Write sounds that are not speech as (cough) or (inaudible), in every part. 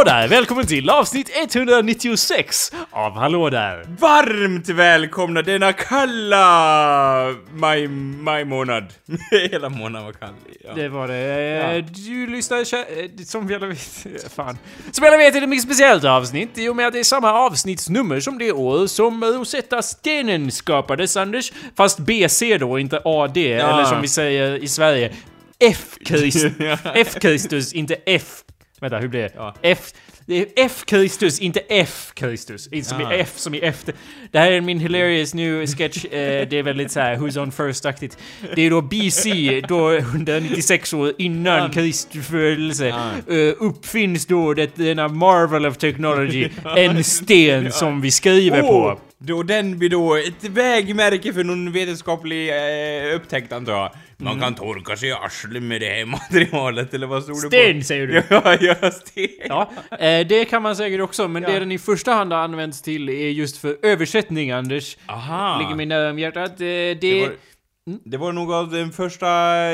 Hallå där! Välkommen till avsnitt 196 av Hallå där! Varmt välkomna denna kalla maj, majmånad. (laughs) Hela månaden var kall. Ja. Det var det. Eh, Du lyssnar kä- eh, som vi alla vet... (laughs) Fan. Som vi alla vet är det ett mycket speciellt avsnitt i och med att det är samma avsnittsnummer som det år som Rosetta Stenen skapades, Anders. Fast BC då, inte AD, eller som vi säger i Sverige, F Kristus. (laughs) F Kristus, inte F. Vänta, hur blir det? Ja. F... Det är F Kristus, inte F Kristus. Inte som i F som i efter. Det här är min hilarious new sketch. Eh, det är väldigt såhär Who's on first-aktigt. Det är då BC, då 196 år innan Kristi födelse, Ah. eh, uppfinns då det, denna marvel of technology, en sten som vi skriver Åh, på. Då den blir då ett vägmärke för någon vetenskaplig eh, upptäckt antar jag. Man Mm. kan torka sig i arslet med det här (laughs) materialet, eller vad stod det på? Sten säger du. (laughs) Ja, ja, sten. Ja, eh, det kan man säkert också, men det den i första hand har använts till är just för översättning, Anders. Aha. Ligger mig nära om hjärtat. Eh, det... Det var, det var nog av den första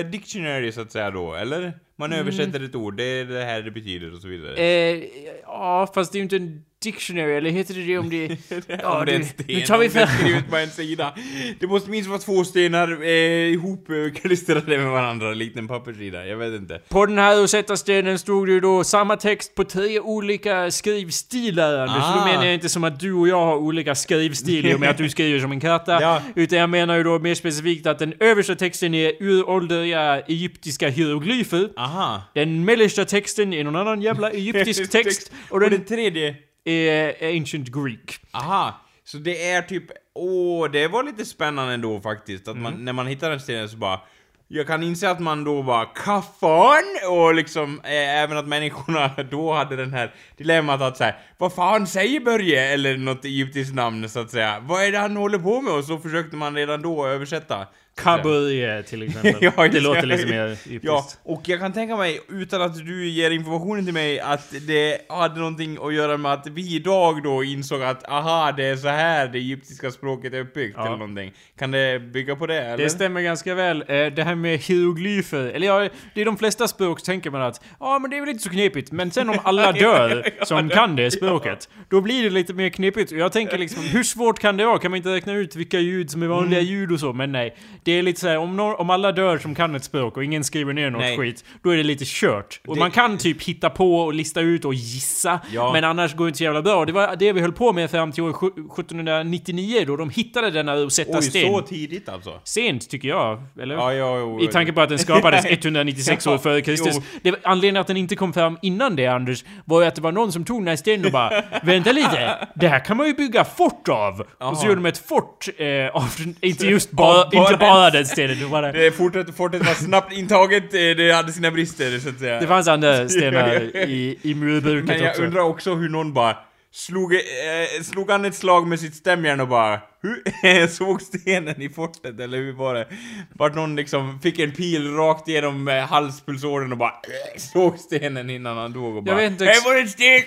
dictionary så att säga då, eller? Man Mm. översätter ett ord, det är det här det betyder och så vidare. Eh, ja, fast det är ju inte en dictionary, eller heter det det om det... (laughs) Ja, det du- sten, nu tar vi det fram- skrivet på en sida. Det måste minst vara två stenar eh, ihop eh, klistrade med varandra, likt en papperssida. Jag vet inte. På den här Rosetta-stenen stod det ju då samma text på tre olika skrivstilar, Anders. Så då Ah. menar jag inte som att du och jag har olika skrivstil i och med att du (laughs) skriver som en katta. Ja. Utan jag menar ju då mer specifikt att den översta texten är uråldriga egyptiska hieroglyfer. Aha. Den mellersta texten är någon annan jävla (laughs) egyptisk text. Och Och den den tredje? Är ancient Greek. Aha. Så det är typ, åh, det var lite spännande ändå faktiskt. Att man, Mm. när man hittar den stenen så bara jag kan inse att man då bara kaffan och liksom eh, även att människorna (laughs) då hade den här dilemmat att säga vad fan säger Börje? Eller något egyptiskt namn så att säga. Vad är det han håller på med? Och så försökte man redan då översätta. Kabuje till exempel. (laughs) Ja, det låter det. lite mer egyptiskt. Ja, och jag kan tänka mig, utan att du ger informationen till mig, att det hade någonting att göra med att vi idag då insåg att aha, det är så här det egyptiska språket är uppbyggt Ja. eller någonting. Kan det bygga på det eller? Det stämmer ganska väl. Eh, Det här med hieroglyfer, eller ja, det är de flesta språk tänker man att ja men det är väl inte så knepigt. Men sen om alla (laughs) dör som kan det språket, då blir det lite mer knepigt. Och jag tänker liksom, hur svårt kan det vara? Kan man inte räkna ut vilka ljud som är vanliga Mm. ljud och så? Men nej. Det är lite så här, om, no- om alla dör som kan ett språk och ingen skriver ner något Nej. skit, då är det lite kört. Och Det- man kan typ hitta på och lista ut och gissa, Ja. men annars går det inte så jävla bra. Det var det vi höll på med fram till år 1799 då de hittade denna Rosetta Oj, sten. så tidigt alltså? Sent tycker jag, eller? Ja, ja, jo, I tanke på att den skapades (laughs) Nej. 196 år före Kristus. Det, anledningen att den inte kom fram innan det, Anders, var ju att det var någon som tog den här stenen och bara Vänta lite, det här kan man ju bygga fort av! Och så gjorde de ett fort eh, av (laughs) inte just bara, Av bara inte bara den stenen, det var det. Fortet, fortet var snabbt intaget, eh, det hade sina brister så att säga. Det fanns andra (laughs) stenar i, i murbruket Men jag också. undrar också hur någon bara slog, eh, slog han ett slag med sitt stämjärn och bara hur, (laughs) såg stenen i fortet eller hur var det? Vart någon liksom fick en pil rakt igenom eh, halspulsådern och bara eh, såg stenen innan han dog och bara vet inte Här var en sten!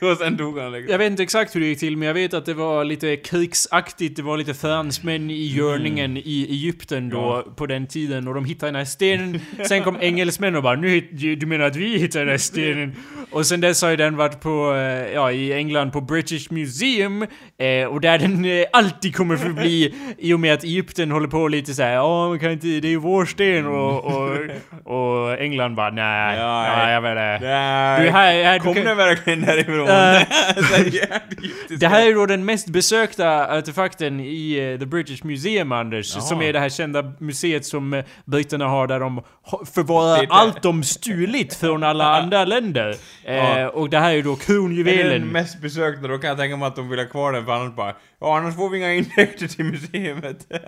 (laughs) Och sen dog han liksom. Jag vet inte exakt hur det gick till, men jag vet att det var lite krigsaktigt. Det var lite fransmän i görningen i Egypten då, på den tiden. Och de hittade den här stenen. Sen kom engelsmän och bara nu, du menar att vi hittade den här stenen? Och sen dess har ju den varit på, eh, ja, i England på British Museum. Och där den eh, alltid kommer förbli i och med att Egypten håller på lite så här, ja kan inte, det är ju vår sten och, och, och England bara nej, Ja, ja, nej. jag vet det. Nej, Du, här, här, du kom kan- den verkligen därifrån? Egyptiskt. (laughs) Det här är då den mest besökta artefakten i eh, The British Museum, Anders. Jaha. Som är det här kända museet som uh, britterna har där de förvarar är allt de stulit från alla (laughs) andra länder. Ja. och det här är då Är det kronjuvelen. den mest besökta, då kan jag tänka mig att de vill ha kvar den för annars bara Ja, annars får vi inga intäkter till museet. Eh,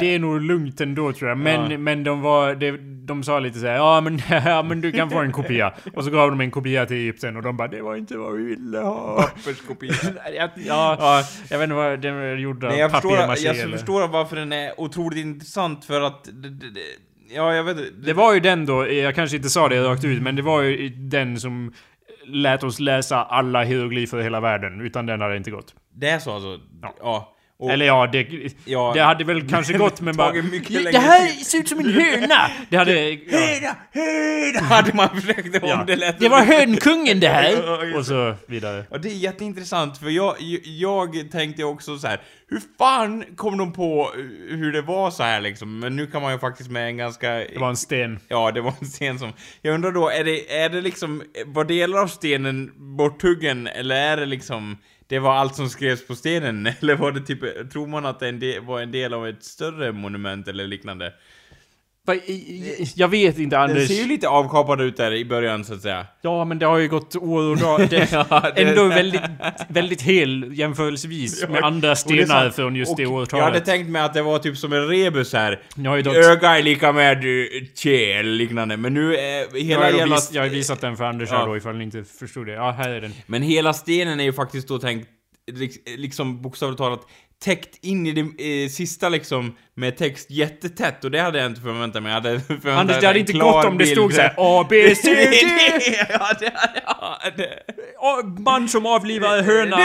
det är nog lugnt ändå tror jag. Men, Ja. men de var... De, de sa lite såhär ja men, (laughs) ja men du kan få en kopia. Och så gav de en kopia till Egypten och de bara det var inte vad vi ville ha. Papperskopia. (laughs) ja, ja, Ja, jag vet inte vad den är gjord av. nej, jag förstår, jag eller- förstår varför den är otroligt intressant för att... Det, det, det, ja, jag vet. Det var ju den då, jag kanske inte sa det rakt ut, men det var ju den som lät oss läsa alla hieroglyfer i hela världen. Utan den hade det inte gått. Det är så alltså? Ja. Ja. Och- Eller ja, det, Ja, det hade väl kanske gått men bara... Det, det här ser ut som en höna! (laughs) Det hade... Ja. Hejda! Hejda! (laughs) Hade man försökt Ja. underlätta. Det var hönkungen det här! (laughs) Och så vidare. Ja, det är jätteintressant för jag, jag tänkte också så här. hur fan kom de på hur det var så här liksom? Men nu kan man ju faktiskt med en ganska... Det var en sten. Ja, det var en sten som... Jag undrar då, är det, är det liksom, var delar av stenen borthuggen, eller är det liksom, det var allt som skrevs på stenen? (laughs) Eller var det typ, tror man att det var en del av ett större monument eller liknande? Jag vet inte Den Anders. ser ju lite avkapad ut där i början så att säga. Ja, men det har ju gått år och dag. Det (laughs) det- ändå väldigt, väldigt hel jämförelsevis med andra är stenar från just Och det Jag hade årtalet. tänkt mig att det var typ som en rebus här. Jag dock... Öga är lika med eh, tje eller liknande, men nu är Jag hela har, jävla... vis, jag har visat den för Anders här Ja. då ifall ni inte förstod det. Ja, här är den. Men hela stenen är ju faktiskt då tänkt, liks- liksom bokstavligt talat, täckt in i det eh, sista liksom med text jättetätt och det hade jag inte förväntat mig. Jag hade (laughs) förväntat Anders, det hade inte gått om det stod såhär (laughs) A, B, C, D! (laughs) ja, det, ja, det. Man som avlivar höna,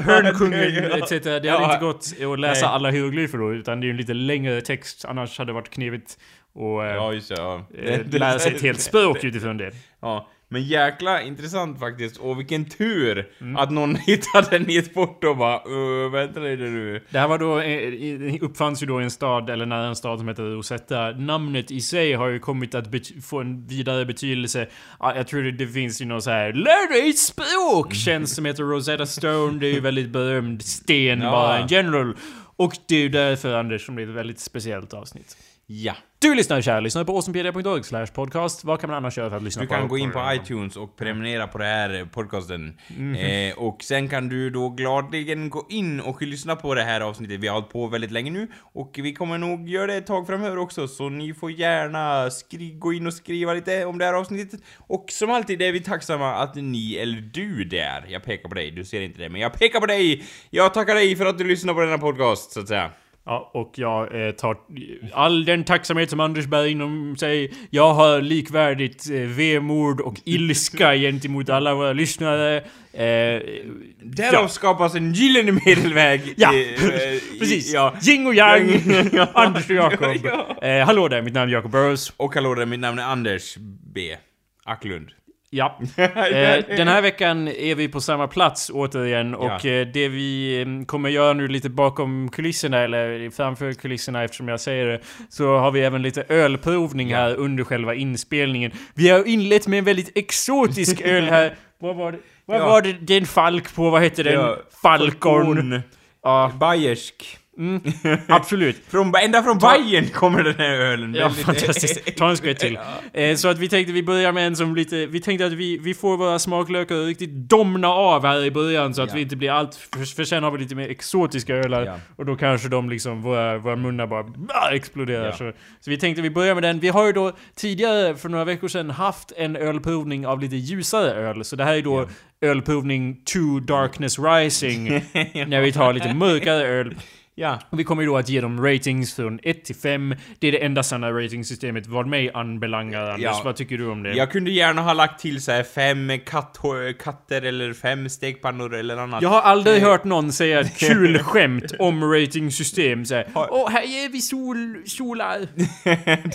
hörnkungen etc. Det hade Ja. inte gått att läsa Nej. alla hieroglyfer då, utan det är ju en lite längre text, annars hade det varit knivigt och eh, Ja, just det, ja. eh, lära sig ett helt språk utifrån det. Ja, men jäkla intressant faktiskt. Och vilken tur Mm. att någon (laughs) hittade den i ett fort och bara uh, vänta lite nu. Det här var då, eh, uppfanns ju då i en stad, eller nära en stad som heter Rosetta. Namnet i sig har ju kommit att få en vidare betydelse. Ja, jag tror det, det finns ju någon så här Lär dig språk! (laughs) Tjänst som heter Rosetta Stone. Det är ju (laughs) väldigt berömd sten Ja. bara in general. Och det är ju därför Anders som det är ett väldigt speciellt avsnitt. Ja. Du lyssnar kär, lyssna på awesomepedia.org podcast. Vad kan man annars göra för att lyssna Du på kan gå in på programmet? iTunes och prenumerera på det här eh, podcasten. Mhm. Eh, och sen kan du då gladeligen gå in och lyssna på det här avsnittet. Vi har hållit på väldigt länge nu och vi kommer nog göra det ett tag framöver också. Så ni får gärna skri- gå in och skriva lite om det här avsnittet. Och som alltid är vi tacksamma att ni, eller du där, jag pekar på dig, du ser inte det, men jag pekar på dig! Jag tackar dig för att du lyssnar på denna podcast, så att säga. Ja, och jag eh, tar all den tacksamhet som Anders bär inom sig. Jag har likvärdigt eh, vemod och ilska (laughs) gentemot alla våra lyssnare. Eh, Därav Ja. skapas en gyllene medelväg. Ja, i, eh, (laughs) precis. i- ja. Yin och yang. (laughs) Anders och Jakob. Ja. Eh, hallå där, mitt namn är Jakob Burrows. Och hallå där, mitt namn är Anders B. Acklund. Ja. (laughs) Eh, den här veckan är vi på samma plats återigen och Ja. eh, det vi eh, kommer göra nu lite bakom kulisserna, eller framför kulisserna eftersom jag säger det, så har vi även lite ölprovning Ja. här under själva inspelningen. Vi har inlett med en väldigt exotisk (laughs) öl här. Vad var det? Vad Ja. var det? Det är en falk på, vad heter den? Ja. Falcon. Ja, Bayersk. Mm, (laughs) absolut. Från, ända från Ta- Bayern kommer den här ölen. Ja, fantastiskt. Ta en skvätt till. (laughs) Eh, så att vi tänkte vi börjar med en som lite... Vi tänkte att vi, vi får våra smaklökar riktigt domna av här i början så att Ja. vi inte blir allt... För, för sen har vi lite mer exotiska ölar Ja. och då kanske de liksom, våra, våra munnar bara ah, exploderar. Ja. Så, så vi tänkte vi börjar med den. Vi har ju då tidigare, för några veckor sedan, haft en ölprovning av lite ljusare öl. Så det här är då ölprovning to Darkness Rising. (laughs) När vi tar lite mörkare öl. Ja. Och vi kommer ju då att ge dem ratings från 1 till 5. Det är det enda sanna ratingsystemet vad mig anbelangar, Anders. Ja. Vad tycker du om det? Jag kunde gärna ha lagt till så här fem katt, katter eller fem stekpannor eller annat. Jag har aldrig Eh. hört någon säga ett (laughs) kul skämt om ratingsystem. Såhär, Åh, här ger vi sol, solar. (laughs)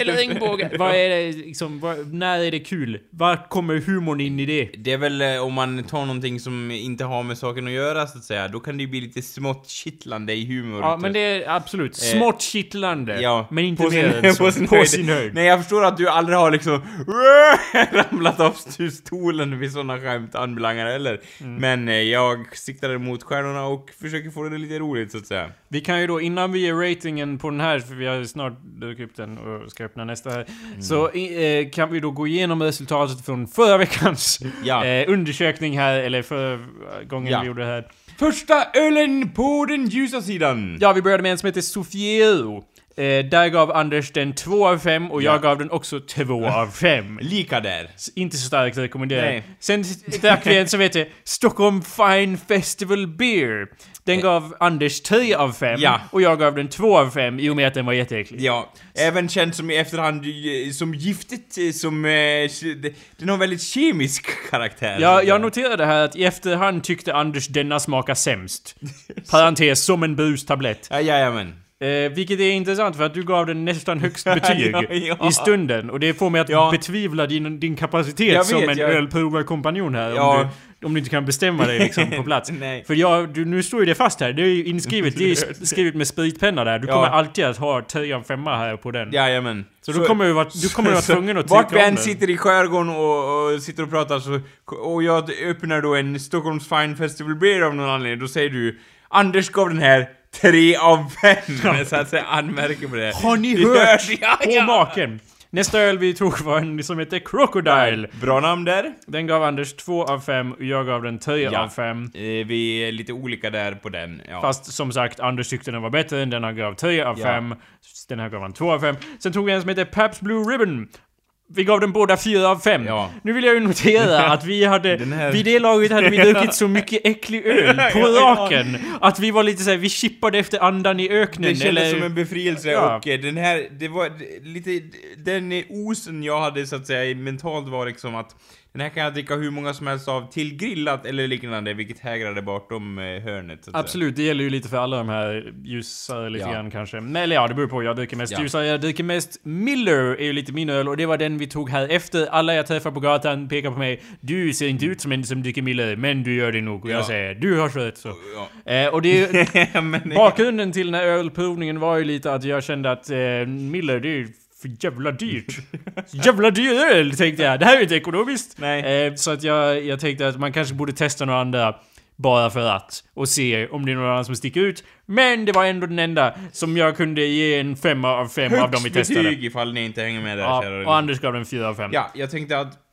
Eller regnbågar. Vad är det liksom, vad, när är det kul? Var kommer humorn in i det? Det är väl eh, om man tar någonting som inte har med saken att göra så att säga, då kan det ju bli lite smått kittlande i humor. Ja, men det är absolut smått kittlande. Ja, men inte mer än (laughs) så. på sin på sin höjd. Nej, jag förstår att du aldrig har liksom (laughs) ramlat av st- stolen vid sådana skämt anbelangar heller. Mm. Men eh, jag siktar mot stjärnorna och försöker få det lite roligt så att säga. Vi kan ju då, innan vi ger ratingen på den här, för vi har snart druckit upp den och ska öppna nästa här. Mm. Så eh, kan vi då gå igenom resultatet från förra veckans Ja. eh, undersökning här, eller förra gången Ja. vi gjorde det här. Första ölen på den ljusa sidan! Ja, vi började med en som heter Sofiero. Eh, där gav Anders den 2 av 5 och Ja. jag gav den också 2 av 5. (laughs) Lika där. Inte så starkt rekommenderat. Nej. Sen drack vi en som heter Stockholm Fine Festival Beer. Den gav Anders 3 av 5 Eh. Ja. och jag gav den 2 av 5 i och med att den var jätteäcklig. Ja, även känd som i efterhand eh, som giftigt, eh, som... Eh, den har väldigt kemisk (laughs) karaktär. så Ja, jag noterade här att i efterhand tyckte Anders denna smaka sämst. Parentes, som en bustablett. Ja, jajamän. Eh, vilket är intressant för att du gav den nästan högst (laughs) betyg Ja, ja. i stunden. Och det får mig att Ja. betvivla din, din kapacitet Jag som vet, en jag- ölprovarkompanjon här. Om, du, om du inte kan bestämma dig liksom på plats. (laughs) För jag, du, nu står ju det fast här. Det är ju inskrivet, det är (laughs) sk- skrivet med spritpenna där. Du kommer alltid att ha 10 av 5 här på den. Jajamän. Så, du kommer ju vara, du kommer vara så tvungen att Vart vi än sitter i skärgården och, och sitter och pratar så... Och jag öppnar då en Stockholms Fine Festival Beer av någon anledning, då säger du Anders gav den här 3 av 5! (laughs) Så att säga, anmärker på det. Har ni Det hört hörs, ja, på ja. maken? Nästa öl vi tog var en som heter Crocodile. Bra namn där. Den gav Anders 2 av 5 och jag gav den 3 Ja. av 5. Eh, vi är lite olika där på den. Ja. Fast som sagt, Anders tyckte den var bättre än den han gav 3 av Ja. 5. Den här gav han 2 av 5. Sen tog vi en som heter Pabst Blue Ribbon. Vi gav den båda 4 av 5. Ja. Nu vill jag ju notera att vi hade... Här- Vid det laget hade vi (laughs) druckit så mycket äcklig öl på raken. Att vi var lite såhär, vi chippade efter andan i öknen. Det kändes eller... som en befrielse Ja. och eh, den här, det var lite, den osen jag hade så att säga mentalt var liksom att den här kan jag dricka hur många som helst av till grillat eller liknande, vilket hägrade bortom eh, hörnet. Absolut, det gäller ju lite för alla de här ljusare lite Ja. grann kanske. Men eller ja, det beror på. Jag dricker mest Ja. ljusare. Jag dricker mest Miller, är ju lite min öl. Och det var den vi tog här efter. Alla jag träffar på gatan pekar på mig. Du ser inte ut som en som dricker Miller, men du gör det nog. Och jag Ja. säger, du har rätt så. Eh, och det är ju, (laughs) bakgrunden till den här ölprovningen var ju lite att jag kände att eh, Miller, det är ju för jävla dyrt. (laughs) jävla dyr öl, tänkte jag. Det här är ju inte ekonomiskt. Nej. Eh, så att jag, jag tänkte att man kanske borde testa några andra bara för att och se om det är någon annan som sticker ut. Men det var ändå den enda som jag kunde ge en femma av fem av dem vi högst testade. betyg ifall ni inte hänger med där Ja, kära och Anders gav den fyra av fem. Ja, jag tänkte att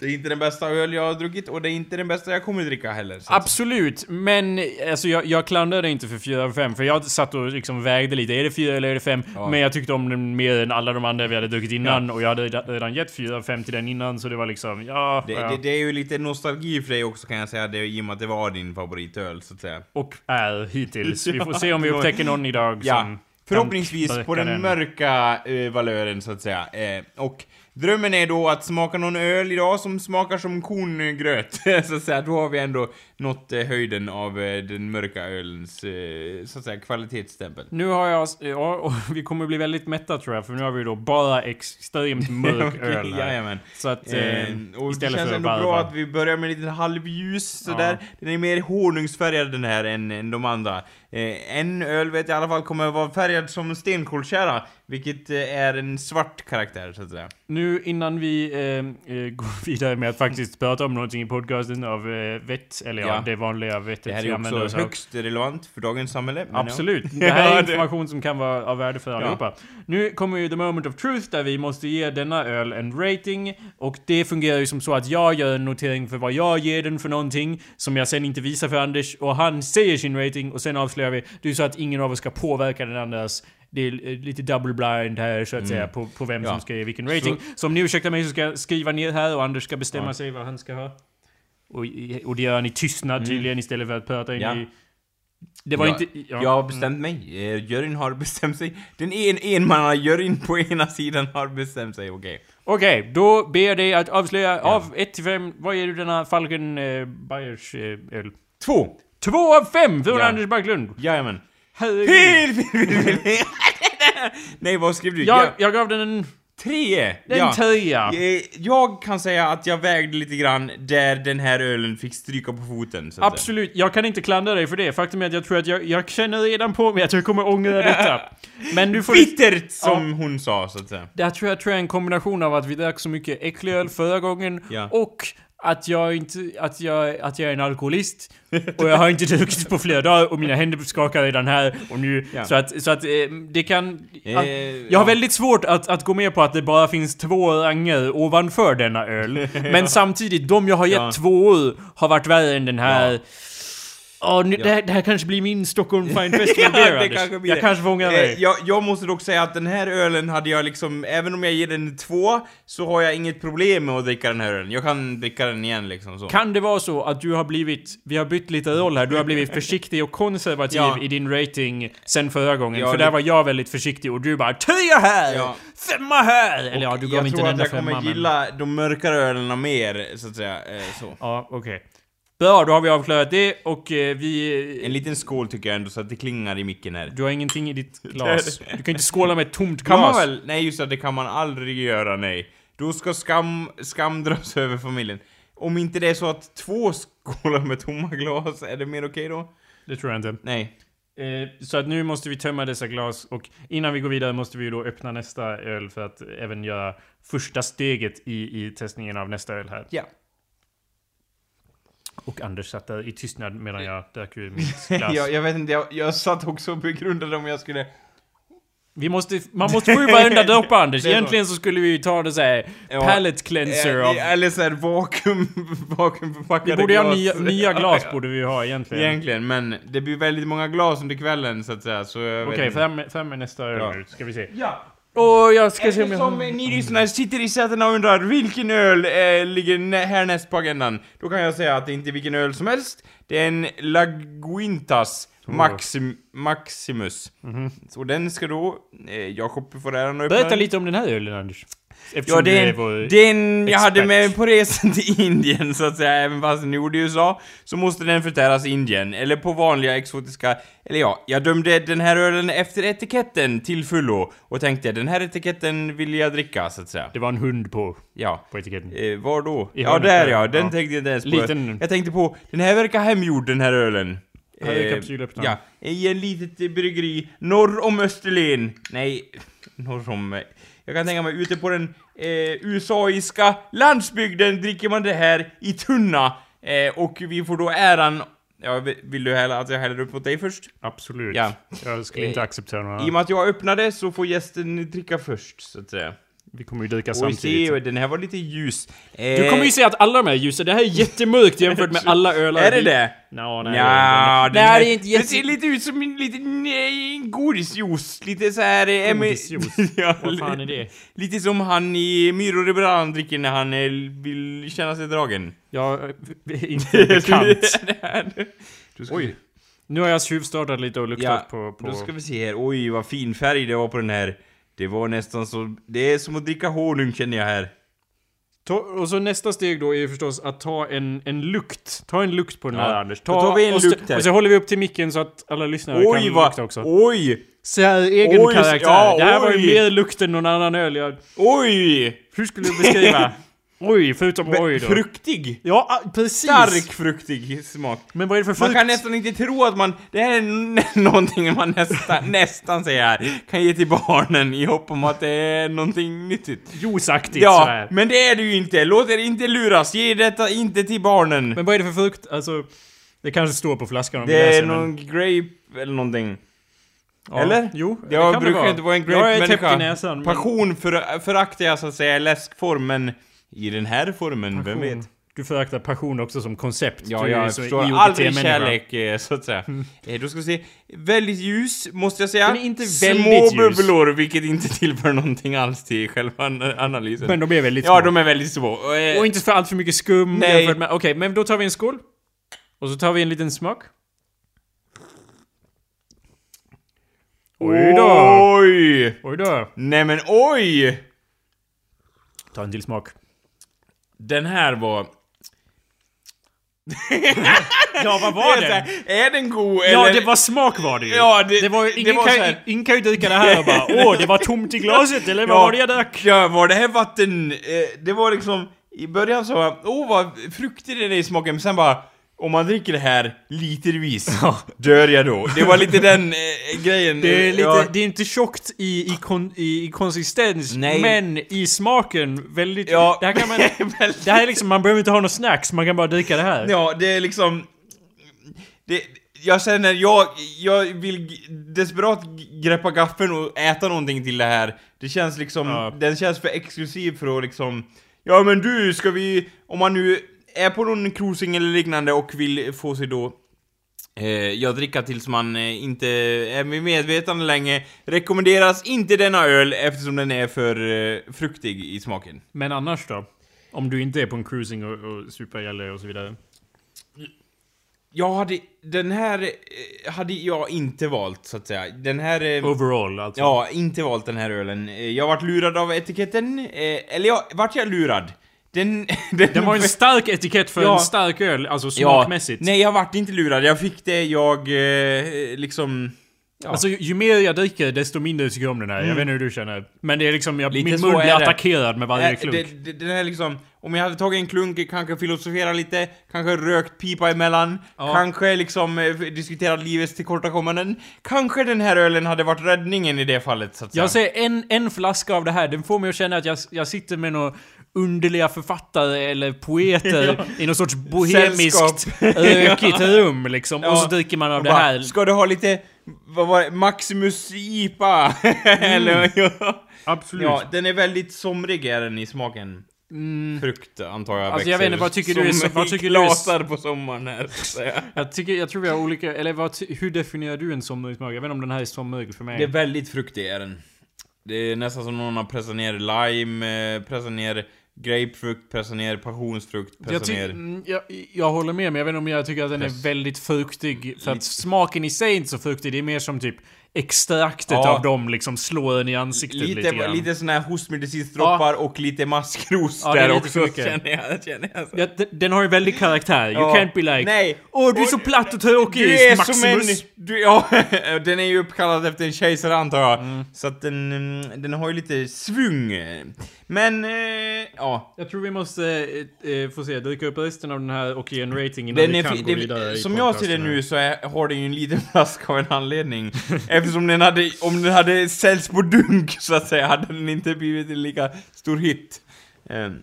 det är inte den bästa öl jag har druckit och det är inte den bästa jag kommer dricka heller. Absolut, men alltså jag, jag klandrade inte för 4 av 5 för jag satt och liksom vägde lite, är det 4 eller är det 5? Ja. Men jag tyckte om den mer än alla de andra vi hade druckit innan och jag hade reda- redan gett 4 av 5 till den innan så det var liksom, ja, det, ja. det, det är ju lite nostalgi för dig också kan jag säga, det, i och med att det var din favoritöl så att säga. Och är hittills. Vi får (laughs) se om vi upptäcker någon idag Ja, som förhoppningsvis på den bräcka mörka eh, valören så att säga. Eh, och drömmen är då att smaka någon öl idag som smakar som korngröt. (laughs) så att säga, då har vi ändå nått eh, höjden av eh, den mörka ölens, eh, så att säga, kvalitetsstämpel. Nu har jag, ja, och (laughs) vi kommer bli väldigt mätta tror jag, för nu har vi då bara extremt (laughs) mörk Okej, öl här. Jajamän. Så att, Eh, och det istället känns för ändå bra att vi börjar med lite halvljus sådär. Den är mer honungsfärgad den här än, än de andra. Eh, en öl vet jag i alla fall kommer vara färgad som stenkolskära, vilket eh, är en svart karaktär så att säga. Nu innan vi eh, (laughs) går vidare med att faktiskt prata om någonting i podcasten av eh, vett, eller ja, Ja. det vanliga vettet Det här är också högst relevant för dagens samhälle. ja. Absolut. (laughs) Det här är information som kan vara av värde för allihopa. Nu kommer ju the moment of truth där vi måste ge denna öl en rating. Och det fungerar ju som så att jag gör en notering för vad jag ger den för någonting. Som jag sen inte visar för Anders. Och han säger sin rating och sen avslöjar vi. Det är ju så att ingen av oss ska påverka den andras. Det är lite double blind här så att säga på, på vem Mm. Ja. som ska ge vilken rating. Så, om ni ursäktar mig så ska jag skriva ner här och Anders ska bestämma Ja. sig vad han ska ha. Och, och det gör han i tystnad tydligen istället för att prata in Mm. Ja. i... Det var jag, inte... ja. jag har bestämt mig. Eh, Juryn har bestämt sig. Den en, enmannajuryn på ena sidan har bestämt sig, okej. Okej, då ber jag dig att avslöja av 1 till 5, vad ger du denna Falken eh, Bayers eh, öl? Två! 2 av 5 från Ja. Anders Backlund! Jajamän. Herregud. (laughs) Nej, vad skrev du? Jag, jag gav den en, Tre! en ja. trea. Eh, Jag kan säga att jag vägde lite grann där den här ölen fick stryka på foten. Absolut, jag kan inte klandra dig för det. Faktum är att jag tror att jag, jag känner redan på mig att jag kommer ångra detta. (laughs) Men du får... Bittert, som hon sa, så att säga. Det här tror jag, tror jag är en kombination av att vi drack så mycket äcklig öl förra gången Ja. och att jag inte, att jag, att jag är en alkoholist. och jag har inte druckit på flera dagar och mina händer skakar redan här och nu. Ja. Så att, så att eh, det kan... Eh, att, jag har ja. väldigt svårt att, att gå med på att det bara finns två ranger ovanför denna öl. (laughs) Men samtidigt, de jag har gett Ja. tvåor har varit värre än den här. Åh, nu, det, här, det här kanske blir min Stockholm Fine (laughs) Festival Ja, Beer, kanske Jag det. kanske fångar Eh, dig. jag, jag måste dock säga att den här ölen hade jag liksom, även om jag ger den två, så har jag inget problem med att dricka den här ölen. Jag kan dricka den igen liksom så. Kan det vara så att du har blivit, vi har bytt lite roll här, du har blivit försiktig och konservativ Ja. i din rating sen förra gången? Ja, för där var jag väldigt försiktig och du bara 'Tia här! Ja. Femma här!' Eller ja, du gav jag inte tror en att enda jag kommer femma men... gilla de mörkare ölerna mer, så att säga. Eh, så. Ja, okej. Bra, då har vi avklarat det och eh, vi... En liten skål tycker jag ändå så att det klingar i micken här. Du har ingenting i ditt (laughs) glas. Du kan inte skåla med ett tomt Kan glas. man väl? Nej just det, det kan man aldrig göra, nej. Då ska skam, skam dras över familjen. Om inte det är så att två skålar med tomma glas, är det mer okej då? Det tror jag inte. Nej. Eh, så att nu måste vi tömma dessa glas och innan vi går vidare måste vi ju då öppna nästa öl för att även göra första steget i, i testningen av nästa öl här. Ja. Och Anders satt där i tystnad medan jag drack ur mitt (laughs) glas. jag, jag vet inte, jag, jag satt också och begrundade om jag skulle... Vi måste, man måste få ur varenda (laughs) droppe Anders. Egentligen så skulle vi ju ta det såhär Ja. pallet cleanser av... Eh, Eller såhär vakuum, (laughs) vakuumförpackade Vi borde ha glas. nya, nya glas Ja, borde vi ha egentligen. Egentligen, men det blir väldigt många glas under kvällen så att säga, Okej, inte. fem, fem är nästa Ja. nu. Ska vi se. Ja, Och jag ska se om jag eftersom ni lyssnare sitter i sätena och undrar vilken öl eh, ligger nä- härnäst på agendan, då kan jag säga att det inte är vilken öl som helst. Det är en Laguintas Maxim, Maximus. Så den ska då eh, Jakob få äran att öppna. Berätta lite om den här ölen Anders. Eftersom Ja, det du är är en, vår... det är en jag hade med på resan till Indien så att säga, även fast den gjorde i USA, så måste den förtäras i Indien, eller på vanliga exotiska, eller ja, jag dömde den här ölen efter etiketten till fullo, och tänkte den här etiketten vill jag dricka, så att säga. Det var en hund på, Ja. på etiketten. Eh, var då? I ja, där ja, den ja. tänkte jag inte ens på. Liten- Jag tänkte på, den här verkar hemgjord den här ölen. Eh. Ja, i en litet bryggeri norr om Österlen. Nej, norr om... Jag kan tänka mig ute på den eh, USAiska landsbygden dricker man det här i tunna. Eh, och vi får då äran... Ja, vill- du hälla, att jag häller upp åt dig först? Absolut. Ja. Jag skulle inte Eh, acceptera I och några... med att jag öppnade så får gästen dricka först, så att säga. Vi kommer ju Oj, samtidigt. se, den här var lite ljus. Eh, Du kommer ju se att alla de här ljusen, det här är jättemörkt jämfört med (laughs) alla ölar. Är det det? Nå, nej. Ja, nej, den här- det är inte Det jätte... ser lite ut som en liten nej, godisjuice. Lite så här... eh, Godisjuice? (laughs) ja, Vad fan är det? Lite som han i Myror i brand dricker när han eh, vill känna sig dragen. (laughs) Är inte bekant. Oj. Nu har jag tjuvstartat lite och luktat Ja, på... på... då ska vi se här. Oj, vad fin färg det var på den här. Det var nästan så... Det är som att dricka honung känner jag här. Ta, och så nästa steg då är ju förstås att ta en, en lukt. Ta en lukt på den Ja, här Anders. Ta, då tar vi en och, lukt här. och så håller vi upp till micken så att alla lyssnare Oj, kan vad... lukta också. Oj! Så här, egen Oj, karaktär. ja, det här var ju oj. mer lukt än någon annan öl. Jag, Oj! hur skulle du beskriva? (laughs) oj, förutom oj då. Fruktig! Ja, precis! Stark fruktig smak. Men vad är det för frukt? Man kan nästan inte tro att man... Det här är (laughs) någonting man nästan, nästan säger här, kan ge till barnen i hopp om att det är någonting nyttigt. Juiceaktigt Ja, sådär. men det är det ju inte. Låt er inte luras. Ge detta inte till barnen. Men vad är det för frukt? Alltså, det kanske står på flaskan om det läser, är men- någon grape eller någonting. Ja, eller? Jo, det Jag kan det brukar vara. inte vara en Jag är täppt i näsan. men- Passion för, föraktar jag så att säga i läskform, men i den här formen, vem Passion. vet? Du föraktar passion också som koncept. Ja, jag förstår aldrig kärlek, eh, så att säga. Eh, Då ska vi se. Väldigt ljus, måste jag säga. Är inte Små väldigt ljus. bubblor, vilket inte (laughs) tillför någonting alls till själva an- analysen. Men de är väldigt ja, små. de är väldigt små. Och, eh, Och inte för allt för mycket skum Nej. Okej, men då tar vi en skål. Och så tar vi en liten smak. Oj då! Oj! Oj då! Nej men oj! Ta en till smak. Den här var... (laughs) Ja, vad Det är, så här, är den god eller? Ja, det var smak var det ju. Ja, det- det var, det ingen, var kan, här- ingen kan ju dricka det här och bara (laughs) Åh, det var tomt i glaset, eller vad Ja. var det jag drack? Ja, var det här vatten... Eh, det var liksom... I början så var åh vad fruktig den är i smaken, men sen bara... Om man dricker det här litervis, (laughs) dör jag då? Det var lite den eh, grejen. Det är, lite, Ja. det är inte tjockt i, i, kon, i, i konsistens, Nej. men i smaken väldigt... Ja, det, här kan man, (laughs) det här är liksom, man behöver inte ha några snacks, man kan bara dricka det här. Ja, det är liksom... Det, jag känner, jag, jag vill desperat greppa gaffeln och äta någonting till det här. Det känns liksom, Ja. den känns för exklusiv för att liksom... Ja men du, ska vi... Om man nu är på någon cruising eller liknande och vill få sig då Eh, jag dricker tills man eh, inte är vid medvetande länge. Rekommenderas inte denna öl eftersom den är för eh, fruktig i smaken. Men annars då? Om du inte är på en cruising och, och super och så vidare. Jag hade, den här hade jag inte valt så att säga. Den här... Overall alltså. Ja, inte valt den här ölen. Jag vart lurad av etiketten. Eller ja, vart jag lurad? Den... (laughs) den, Den var en stark etikett för Ja. en stark öl, alltså Ja, smakmässigt. nej jag vart inte lurad. Jag fick det jag eh, liksom... Ja. Alltså ju, mer jag dricker desto mindre tycker jag om den här. Jag vet inte hur du känner. Men det är liksom, jag, Mm. Lite min mun blir attackerad med varje Eh, klunk. det, det, den är liksom, om jag hade tagit en klunk, kanske filosofera lite, kanske rökt pipa emellan, Ja. kanske liksom eh, diskuterat livets tillkortakommanden. Kanske den här ölen hade varit räddningen i det fallet, så att säga. Jag säger en, en flaska av det här, den får mig att känna att jag, jag sitter med några underliga författare eller poeter (laughs) i något sorts bohemiskt Sällskap. (laughs) ökigt rum liksom. Ja. Och så dricker man av Och det bara, här. Ska du ha lite, vad var det, Maximus IPA? (laughs) Eller, ja. Absolut. ja, den är väldigt somrig är den i smaken. Mm. Frukt, antar jag, Alltså, jag vet inte, vad tycker du är- som vad tycker du är- klasar på sommaren här. Jag, tycker, jag tror vi har olika, eller vad, hur definierar du en somrig smak? Jag vet inte om den här är somrig för mig. Det är väldigt fruktig är den. Det är nästan som någon har pressat ner lime, eh, pressat ner grapefrukt, pressat ner passionsfrukt, jag, pressat ty- ner... mm, jag, jag håller med, men jag vet inte om jag tycker att den Press. är väldigt fruktig. För att Lite. smaken i sig är inte så fruktig, det är mer som typ extraktet Ja. av dem liksom slår en i ansiktet lite, Lite, grann. lite såna här hostmedicinsdroppar och lite maskros Ja, där också, mycket. känner jag. Känner jag. Ja, den, den har ju väldigt karaktär. You Ja. can't be like Nej. Åh, du är Och- så platt och tråkig, Du är Maximus. som en... Du, ja, (laughs) den är ju uppkallad efter en kejsare antar jag. Mm. Så att den, mm, den har ju lite svung. Men, eh, ja. Jag tror vi måste eh, eh, få se, dyka upp resten av den här och ge en rating innan Den vi är, kan fi- gå vidare det, som jag ser det nu så är, har den ju en liten (laughs) flaska av en anledning. (laughs) Eftersom den hade, om den hade säljts på dunk så att säga, hade den inte blivit en lika stor hit. Ehm,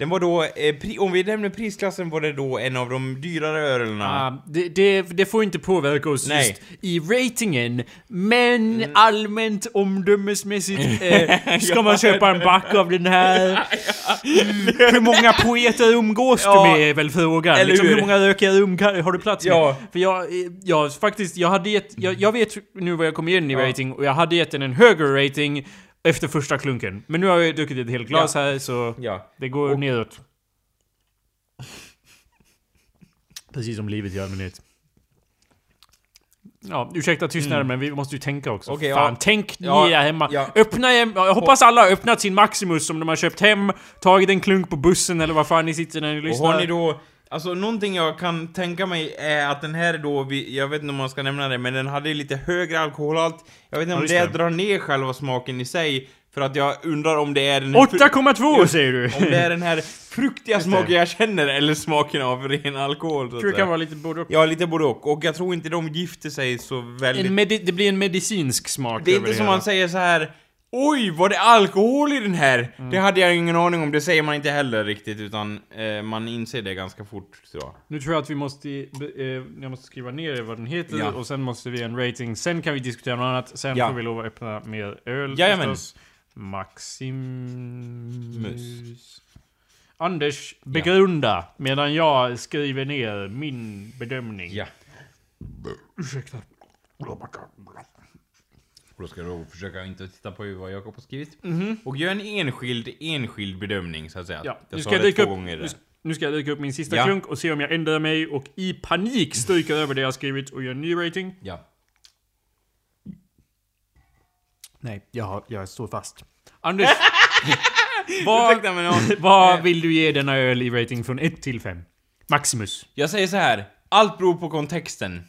Den var då, eh, om vi nämner prisklassen var det då en av de dyrare ölerna. Ah, det, det, det får inte påverka oss Nej. just i ratingen, men allmänt omdömesmässigt eh, (laughs) ska man köpa en back av den här. (laughs) Mm, hur många poeter umgås Ja. du med är väl frågan. Eller Liksom, hur? hur många rökiga rum kan, har du plats med? Ja. För jag, eh, jag faktiskt, jag hade gett, jag, jag vet nu vad jag kommer ge den i Ja. rating och jag hade gett den en högre rating efter första klunken. Men nu har jag druckit ett helt glas här så Ja. det går Och- neråt. (laughs) Precis som livet i allmänhet. Ja, ursäkta tystnaden men vi måste ju tänka också. Mm. Okej, Fan, ja. tänk Ja, ni där hemma. ja. Öppna hem, jag hoppas alla har öppnat sin Maximus som de har köpt hem, tagit en klunk på bussen eller vad fan ni sitter när ni Och lyssnar. har ni då, alltså någonting jag kan tänka mig är att den här då, vi, jag vet inte om man ska nämna det, men den hade lite högre alkoholhalt. Jag vet inte Ja, om just det, det. drar ner själva smaken i sig, för att jag undrar om det är den här fru- 8,2 säger du! om det är den här fruktiga smaken jag känner, eller smaken av ren alkohol så tror det kan vara lite både och. Ja, lite både och. Och jag tror inte de gifter sig så väldigt... Det blir en medicinsk smak det är inte som hela. man säger så här. Oj, var det alkohol i den här? Mm. Det hade jag ingen aning om, det säger man inte heller riktigt, utan eh, man inser det ganska fort, tror jag. Nu tror jag att vi måste, eh, jag måste skriva ner vad den heter Ja. och sen måste vi ge en rating. Sen kan vi diskutera något annat. Sen Ja. får vi lov att öppna mer öl Jajamän. förstås. Maximus. Anders, begrunda medan jag skriver ner min bedömning. Ja. Ursäkta. Då ska du försöka inte titta på vad Jakob har skrivit. Mhm. Och gör en enskild, enskild bedömning, så att säga. Ja, jag nu ska jag dyka upp, nu, nu ska jag dyka upp min sista Ja. klunk och se om jag ändrar mig och i panik stryker över det jag skrivit och gör en ny rating. Ja. Nej, jag, jag står fast. (laughs) Anders, vad, (laughs) vad vill du ge denna öl i rating från 1 till 5? Maximus. Jag säger så här. Allt beror på kontexten.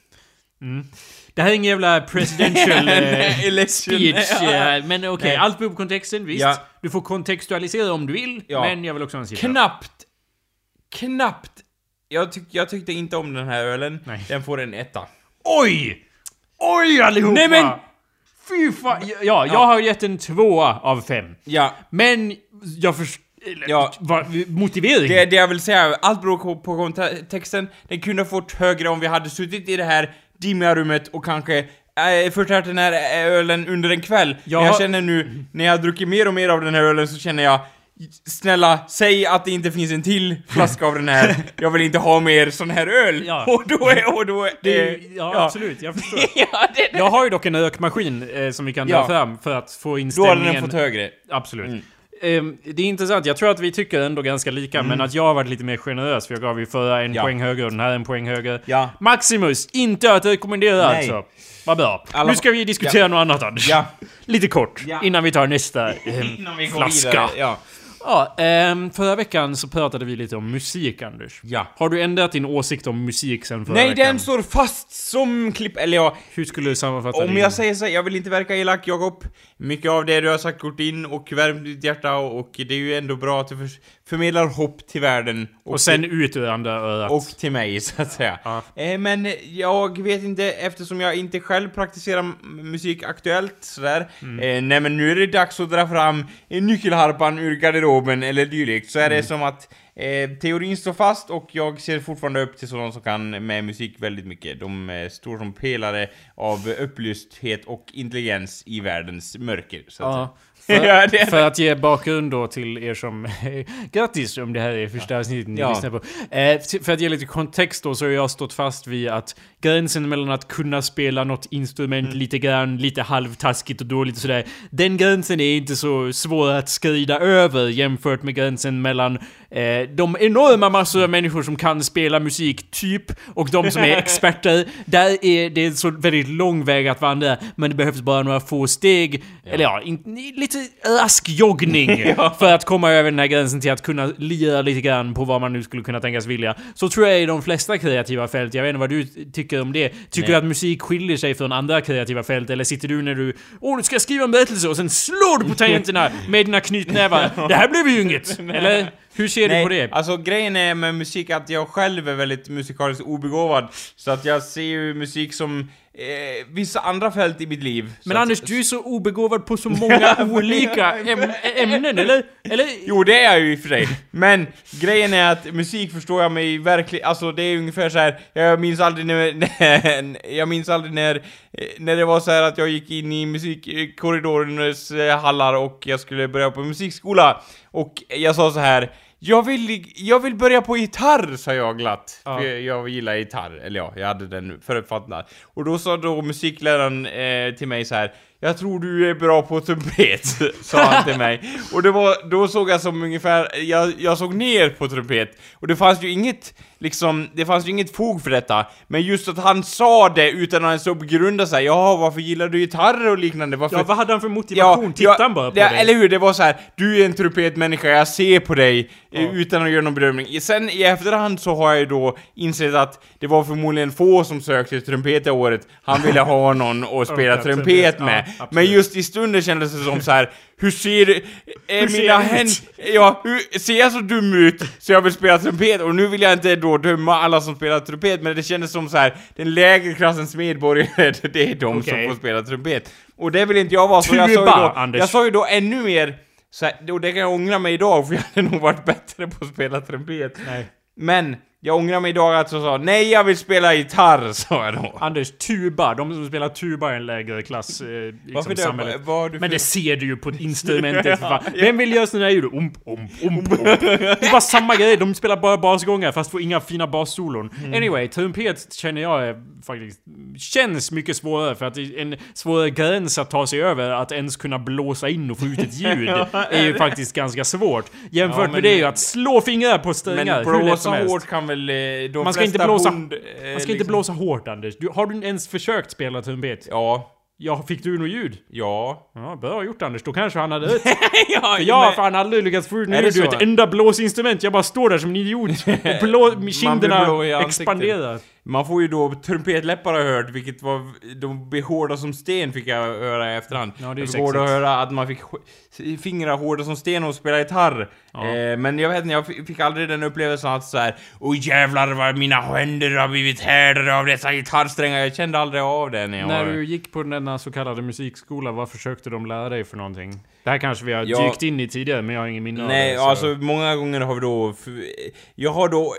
Det här är ingen jävla presidential (laughs) eh, Election. speech, Ja. eh, men okej, Nej. allt beror på kontexten, visst. Ja. Du får kontextualisera om du vill, Ja. men jag vill också ha en siffra. Knappt. Knappt. Jag, tyck, jag tyckte inte om den här ölen. Nej. Den får en etta. Oj! Oj allihopa! Nej, men- Fy fan! Ja, jag har gett en tvåa av fem. Ja. Men jag förstår... Ja. Ja. Motivering? Det, det jag vill säga, allt beror på, på kontexten. Den kunde ha fått högre om vi hade suttit i det här dimmiga rummet och kanske äh, förtärt den här äh, ölen under en kväll. Ja. Men jag känner nu, när jag druckit mer och mer av den här ölen så känner jag Snälla, säg att det inte finns en till flaska av den här. (laughs) Jag vill inte ha mer sån här öl. Ja. (laughs) Och då är... Och då är Det, eh, ja, absolut, jag förstår. (laughs) ja, det, Jag har ju dock en ökmaskin eh, som vi kan dra Ja. fram för att få då hade den fått högre. Absolut. Mm. Ehm, det är intressant, jag tror att vi tycker ändå ganska lika, men att jag har varit lite mer generös, för jag gav ju förra en Ja. poäng högre och den här en poäng högre. Ja. Maximus, inte att rekommendera Nej. alltså. Vad bra. Alla- Nu ska vi diskutera något annat Anders. Ja. Lite kort, Ja. innan vi tar nästa ehm, (laughs) Innan vi går flaska. vidare. Ja. Ja, ehm, förra veckan så pratade vi lite om musik, Anders. Ja. Har du ändrat din åsikt om musik sen förra Nej, veckan? den står fast som klipp... Eller ja, Hur skulle du sammanfatta om din? jag säger så här, jag vill inte verka elak, Jakob. Mycket av det du har sagt gått in och värmt ditt hjärta och, och det är ju ändå bra att du för, förmedlar hopp till världen. Och, Och sen ut ur andra örat. och till mig, (laughs) så att säga. Ja. Eh, men jag vet inte, eftersom jag inte själv praktiserar m- musik aktuellt sådär. Mm. Eh, nej men nu är det dags att dra fram eh, nyckelharpan ur garderoben eller dylikt. Så är Mm. det som att eh, teorin står fast och jag ser fortfarande upp till sådana som kan med musik väldigt mycket. De eh, står som pelare av upplysthet och intelligens i världens mörker. Så att Ja. säga. För, Ja, för att ge bakgrund då till er som... (laughs) grattis om det här är första avsnittet ni Ja. lyssnar på. Eh, för att ge lite kontext då så har jag stått fast vid att gränsen mellan att kunna spela något instrument Mm. lite grann, lite halvtaskigt och dåligt och sådär. Den gränsen är inte så svår att skrida över jämfört med gränsen mellan eh, de enorma massor av människor som kan spela musik, typ, och de som är (laughs) experter. Där är det en så väldigt lång väg att vandra, men det behövs bara några få steg, eller ja, in, lite rask joggning (laughs) för att komma över den här gränsen till att kunna lira lite grann på vad man nu skulle kunna tänkas vilja. Så tror jag i de flesta kreativa fält. Jag vet inte vad du tycker om det. Tycker Nej. du att musik skiljer sig från andra kreativa fält? Eller sitter du när du Åh, nu ska jag skriva en berättelse och sen slår du på (laughs) tangenterna med dina knytnävar. Det här blev ju inget! (laughs) Eller? Hur ser du på det? alltså grejen är med musik att jag själv är väldigt musikaliskt obegåvad. Så att jag ser ju musik som eh, vissa andra fält i mitt liv. Men att, Anders, du är så obegåvad på så många (laughs) olika äm ämnen, eller? Eller? Jo, det är jag ju i och för sig. Men grejen är att musik förstår jag mig verkligen, alltså det är ungefär så här. jag minns aldrig när, (laughs) när jag minns aldrig när, när det var så här att jag gick in i musikkorridorens eh, hallar och jag skulle börja på musikskola. Och jag sa så här. Jag vill, jag vill börja på gitarr, sa jag glatt. Ja. För jag, jag gillar gitarr, eller ja, jag hade den förutfattad. Och då sa då musikläraren eh, till mig så här. Jag tror du är bra på trumpet, (laughs) sa han till mig. Och det var, då såg jag som ungefär, jag, jag såg ner på trumpet. Och det fanns ju inget, liksom, det fanns ju inget fog för detta. Men just att han sa det utan att ens begrunda sig. Ja, varför gillar du gitarr och liknande? Varför, Ja, vad hade han för motivation? Tittade han bara på ja, dig? eller hur? Det var så här. du är en trumpetmänniska, jag ser på dig, eh, utan att göra någon bedömning. Sen i efterhand så har jag ju då insett att det var förmodligen få som sökte trumpet det året. Han ville ha någon att (laughs) spela Ja, trumpet, med. Men just i stunden kändes det som så här. hur ser eh, Hur ser mina ut? händer... Ja, hur, ser jag så dum ut så jag vill spela trumpet? Och nu vill jag inte då döma alla som spelar trumpet, men det kändes som så här. den lägre klassens medborgare, (laughs) det är de Okej. som får spela trumpet. Och det vill inte jag vara, så jag sa ju då, Anders. jag sa ju då ännu mer så här, och det kan jag ångra mig idag, för jag hade nog varit bättre på att spela trumpet. Nej. Men, jag ångrar mig idag att jag sa nej jag vill spela gitarr, (laughs) sa jag då. Anders, tuba. De som spelar tuba är en lägre klass eh, liksom, det? samhället. Har du Men det ser du ju på instrumentet för (laughs) fan. Vem vill göra såna här ljud? Omp, omp, omp, omp. Det är bara samma grej, de spelar bara basgångar fast får inga fina bassolon. Mm. Anyway, trumpet känner jag är faktiskt känns mycket svårare för att en svårare gräns att ta sig över att ens kunna blåsa in och få ut ett (laughs) ljud är ju faktiskt ganska svårt. Jämfört Ja, med men- det är ju att slå fingrar på strängar Men blåsa hårt kan väl eh, de Man ska inte blåsa- bond, eh, Man ska inte liksom- blåsa hårt Anders. Du, har du ens försökt spela trumpet? Ja, Ja, fick du något ljud? ja. Ja, bra gjort Anders. Då kanske han hade rätt. (laughs) ja, För jag har fan aldrig lyckats få ut Är det ljud ett enda blåsinstrument. Jag bara står där som en idiot. Och (laughs) blå, kinderna expanderar. Man får ju då trumpetläppar har hört, vilket var... De blir hårda som sten fick jag höra i efterhand. Ja, det är jag fick hårda att höra att man fick fingrar hårda som sten och spela gitarr. Ja. Eh, men jag vet inte, jag fick aldrig den upplevelsen att såhär Åh jävlar vad mina händer har blivit härdade av dessa gitarrsträngar. Jag kände aldrig av det när jag När var... du gick på denna så kallade musikskola, vad försökte de lära dig för någonting? Det här kanske vi har Ja. dykt in i tidigare, men jag har ingen minne av Nej, det. så- alltså många gånger har vi då... Jag har då...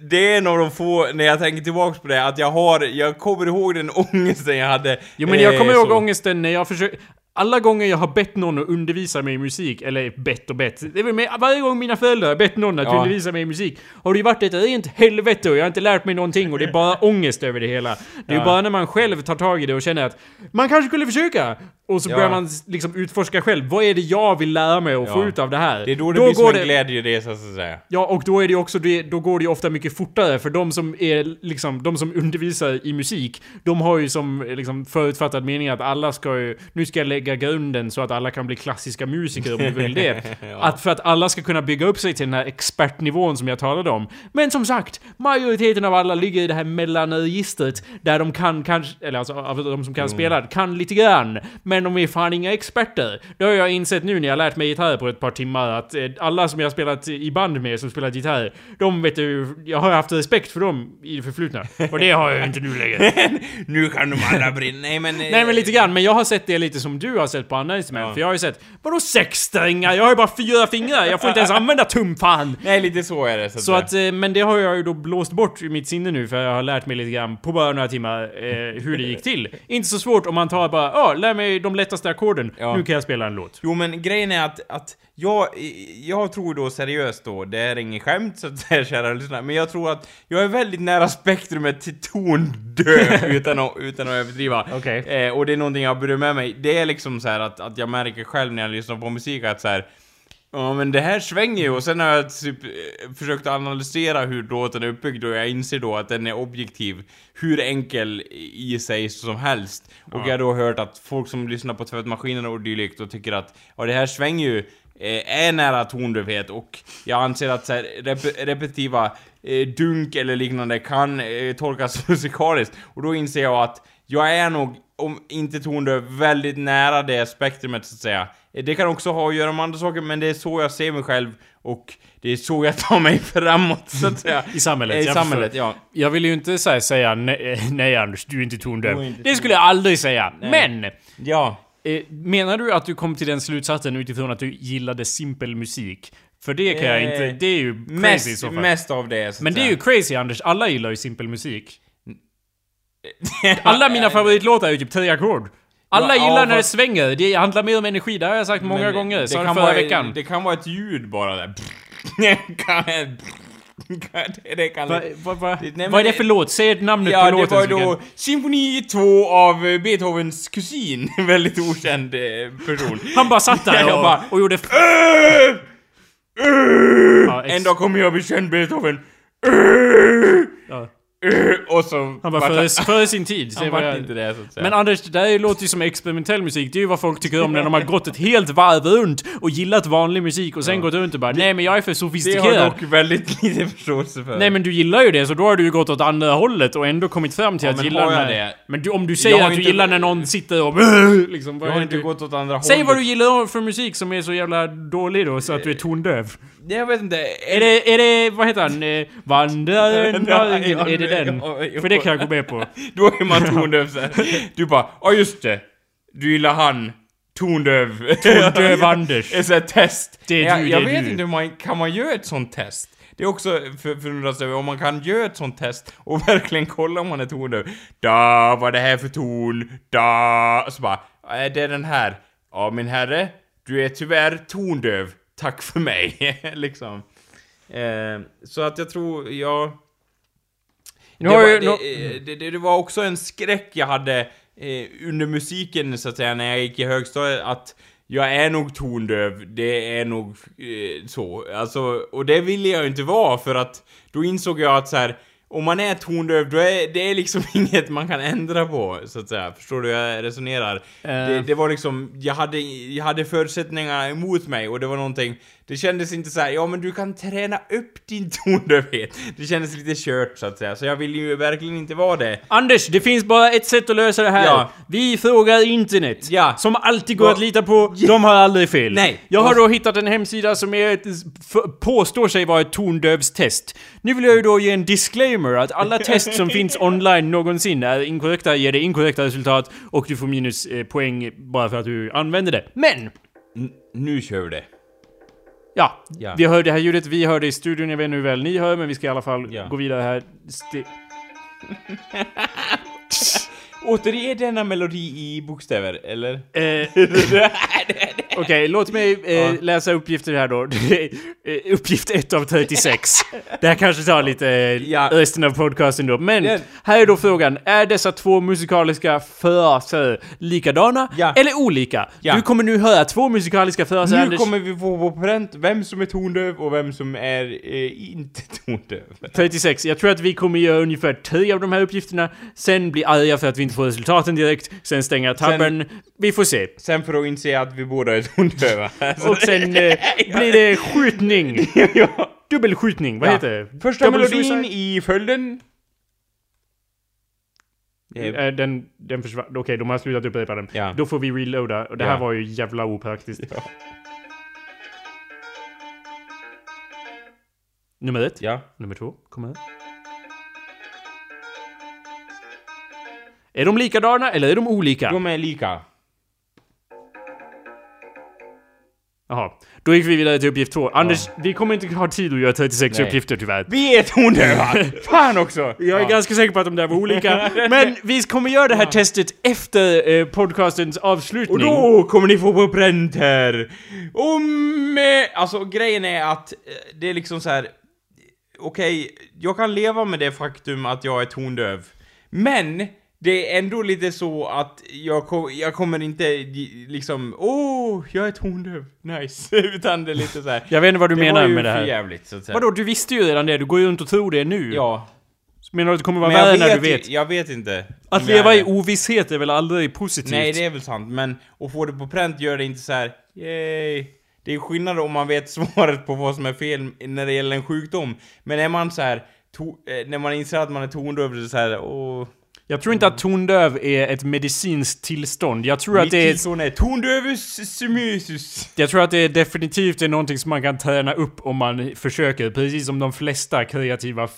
Det är en av de få, när jag tänker tillbaks på det, att jag har... Jag kommer ihåg den (laughs) ångesten jag hade. Jo men jag eh, kommer ihåg så. ångesten när jag försökte... Alla gånger jag har bett någon att undervisa mig i musik, eller bett och bett, det är med, varje gång mina föräldrar har bett någon att Ja. undervisa mig i musik, har det ju varit ett rent helvete och jag har inte lärt mig någonting och det är bara (laughs) ångest över det hela. Det är Ja. bara när man själv tar tag i det och känner att man kanske skulle försöka, och så Ja. börjar man liksom utforska själv, vad är det jag vill lära mig och få Ja. ut av det här? Det är då det blir som en glädjeresa så att säga. Ja, och då är det också det, då går det ju ofta mycket fortare för de som är liksom, de som undervisar i musik, de har ju som liksom förutfattad mening att alla ska ju, nu ska jag lägga grunden så att alla kan bli klassiska musiker om du vill det. (laughs) Ja. Att för att alla ska kunna bygga upp sig till den här expertnivån som jag talade om. Men som sagt, majoriteten av alla ligger i det här mellanregistret där de kan kanske, eller alltså av de som kan spela, kan lite grann. Men de är fan inga experter. Det har jag insett nu när jag lärt mig gitarr på ett par timmar att eh, alla som jag har spelat i band med som spelat gitarr, de vet du, jag har haft respekt för dem i det förflutna. Och det har jag ju inte nu längre. (laughs) nu kan de alla brinna. Nej men... eh, Nej men lite grann, men jag har sett det lite som du har sett på andra instrument. Ja. För jag har ju sett, vadå sex strängar? Jag har ju bara fyra fingrar, jag får inte ens använda tumfan! Nej, lite så är det så Så att, eh, men det har jag ju då blåst bort i mitt sinne nu för jag har lärt mig lite grann på bara några timmar eh, hur det gick till. Inte så svårt om man tar bara, ja, lär mig de lättaste ackorden. Ja. Nu kan jag spela en låt. Jo men grejen är att, att jag, jag tror då seriöst då, det är inget skämt så att säga (laughs) kära lyssnare, men jag tror att jag är väldigt nära spektrumet till tondöv (laughs) utan att, utan att överdriva. Okej. Eh, och det är någonting jag bryr med mig. Det är liksom så att, att jag märker själv när jag lyssnar på musik att så här. Ja men det här svänger ju. Och sen har jag typ eh, försökt analysera hur låten är uppbyggd och jag inser då att den är objektiv hur enkel i sig som helst. Och jag har då hört att folk som lyssnar på tvättmaskinen och dylikt och tycker att ja det här svänger ju eh, är nära tondövhet. Och jag anser att så här, rep repetitiva eh, dunk eller liknande kan eh, tolkas (laughs) musikaliskt. Och då inser jag att jag är nog, om inte tondöv, väldigt nära det spektrumet så att säga. Det kan också ha att göra med andra saker, men det är så jag ser mig själv och det är så jag tar mig (laughs) framåt så att säga. I samhället, Eh, I jag samhället, förstår. ja. Jag vill ju inte så här, säga nej, eh, nej Anders, du är inte tondöv. Du är inte det skulle jag aldrig säga. Men! Ja. Eh, menar du att du kom till den slutsatsen utifrån att du gillade simpel musik? För det kan jag Eh, inte, det är ju crazy i så Mest, fall. mest av det så att Men det är ju crazy Anders, alla gillar ju simpel musik. (laughs) Alla mina favoritlåtar är ju typ tre ackord. Alla Ja, gillar ja, när det svänger, det handlar mer om energi, det har jag sagt många gånger. det det kan förra vara, veckan. Det kan vara ett ljud bara där. Det, (laughs) det kan Va, va, va, Det- vad är det för låt? Säg namnet Ja, på det låten. var så vi då Symfoni 2 av Beethovens kusin. (laughs) Väldigt okänd eh, person. Han bara satt där och, bara- och gjorde... Äh! Äh! Ja, ex- En dag kommer jag bli känd Beethoven. Äh! Ja. (laughs) Och så... Han var vart före, före sin tid. Han jag- inte det så att säga. Men Anders, det där låter ju som experimentell musik. Det är ju vad folk tycker om när de har gått ett helt varv runt och gillat vanlig musik och sen gått runt och bara Nej men jag är för det har sofistikerad. dock väldigt (laughs) lite förståelse för. Nej men du gillar ju det, så då har du ju gått åt andra hållet och ändå kommit fram till Ja, att gilla här... det? Men du, om du säger att du inte- gillar när någon sitter och (laughs) liksom, jag har inte du... gått åt andra hållet. Säg vad du gillar för musik som är så jävla dålig då, så att du är tondöv. Jag vet inte. Är det, är det, vad heter han? Eh, Vandraren? (laughs) Är det den? För det kan jag gå med på. (laughs) Då är man tondöv så här. (laughs) Du bara, ja just det. Du gillar han. Tondöv. Tondöv Anders. Ett sånt test. Det är jag, du, jag det är vet du. inte hur man, kan man göra ett sånt test? Det är också för, förundras över om man kan göra ett sånt test och verkligen kolla om man är tondöv. Da, vad är det här för ton? Da, så bara, är det den här? Ja min herre, du är tyvärr tondöv. Tack för mig. (laughs) liksom. Eh, så att jag tror, jag... Nu det, var, eh, det, det, det var också en skräck jag hade eh, under musiken så att säga när jag gick i högstadiet att jag är nog tondöv, det är nog eh, så. Alltså, och det ville jag ju inte vara för att då insåg jag att så här. Om man är tondöv, då är det är liksom (laughs) inget man kan ändra på, så att säga. Förstår du hur jag resonerar? Det, det var liksom, jag hade, jag hade förutsättningar emot mig och det var någonting, det kändes inte så här, ja men du kan träna upp din (laughs) tondövhet. Det kändes lite kört så att säga, så jag vill ju verkligen inte vara det. Anders, det finns bara ett sätt att lösa det här. Ja. Vi frågar internet. Ja. Som alltid går Va- att lita på. De har aldrig fel. Nej. Jag har då hittat en hemsida som är ett, påstår sig vara ett tondövstest. Nu vill jag ju då ge en disclaimer att alla test som (laughs) finns online någonsin är inkorrekta, ger dig inkorrekta resultat och du får minus eh, poäng bara för att du använder det. Men! N- nu kör vi det. Ja, Ja. vi hör det här ljudet, vi hör det i studion, jag vet inte hur väl ni hör, men vi ska i alla fall Ja. gå vidare här. Sti- (laughs) återge denna melodi i bokstäver, eller? Eh, (laughs) Okej, låt mig eh, läsa uppgifter här då. (laughs) Eh, Uppgift 1 av 36. Det här kanske tar lite eh, Ja. resten av podcasten då. Men Den- här är då frågan. Är dessa två musikaliska fraser likadana Ja. eller olika? Ja. Du kommer nu höra två musikaliska fraser, Nu Anders. kommer vi få på pränt vem som är tondöv och vem som är eh, inte (laughs) tondöv. 36. Jag tror att vi kommer göra ungefär 10 av de här uppgifterna. Sen bli arga för att vi inte får resultaten direkt. Sen stänga tabben. Vi får se. Sen för att inse att vi båda är tondöva. Alltså, (laughs) Och sen eh, blir det skjutning. (laughs) ja. Dubbelskjutning, vad Ja. heter det? Första Double melodin suicide? i följden. Eh, Eh, Den, den försvann. Okej, de har slutat upprepa den. Ja. Då får vi reloada. Och det här Ja. var ju jävla opraktiskt. Ja. Nummer ett. Ja. Nummer två. Kom här. Är de likadana eller är de olika? De är lika. Jaha. Då gick vi vidare till uppgift två. Anders, vi kommer inte ha tid att göra 36 Nej. uppgifter tyvärr. Vi är tondöva! (laughs) Fan också! Jag är Ja. ganska säker på att de där var olika. (laughs) Men vi kommer göra det här testet efter eh, podcastens avslutning. Och då kommer ni få på pränt här! Om... Eh, alltså grejen är att eh, det är liksom så här. Okej, jag kan leva med det faktum att jag är tondöv. Men det är ändå lite så att jag, ko- jag kommer inte liksom, åh, jag är tondöv, nice. (laughs) Utan det är lite så här. Jag vet inte vad du det menar var ju med det för här. jävligt, så att säga. Vadå, du visste ju redan det. Du går ju runt och tror det nu. Ja. Menar du att det kommer vara Men värre när du vet? Jag vet inte. Att leva i det. ovisshet är väl aldrig positivt? Nej, det är väl sant, men att få det på pränt gör det inte så här. yay. Det är skillnad om man vet (laughs) svaret på vad som är fel när det gäller en sjukdom. Men är man så här, to- eh, när man inser att man är tondöv, det är så här, åh... Jag tror inte att tondöv är ett medicinskt tillstånd. Jag tror att Mitt det är... tillstånd är tondövus sumusus. Jag tror att det är definitivt är någonting som man kan träna upp om man försöker. Precis som de flesta kreativa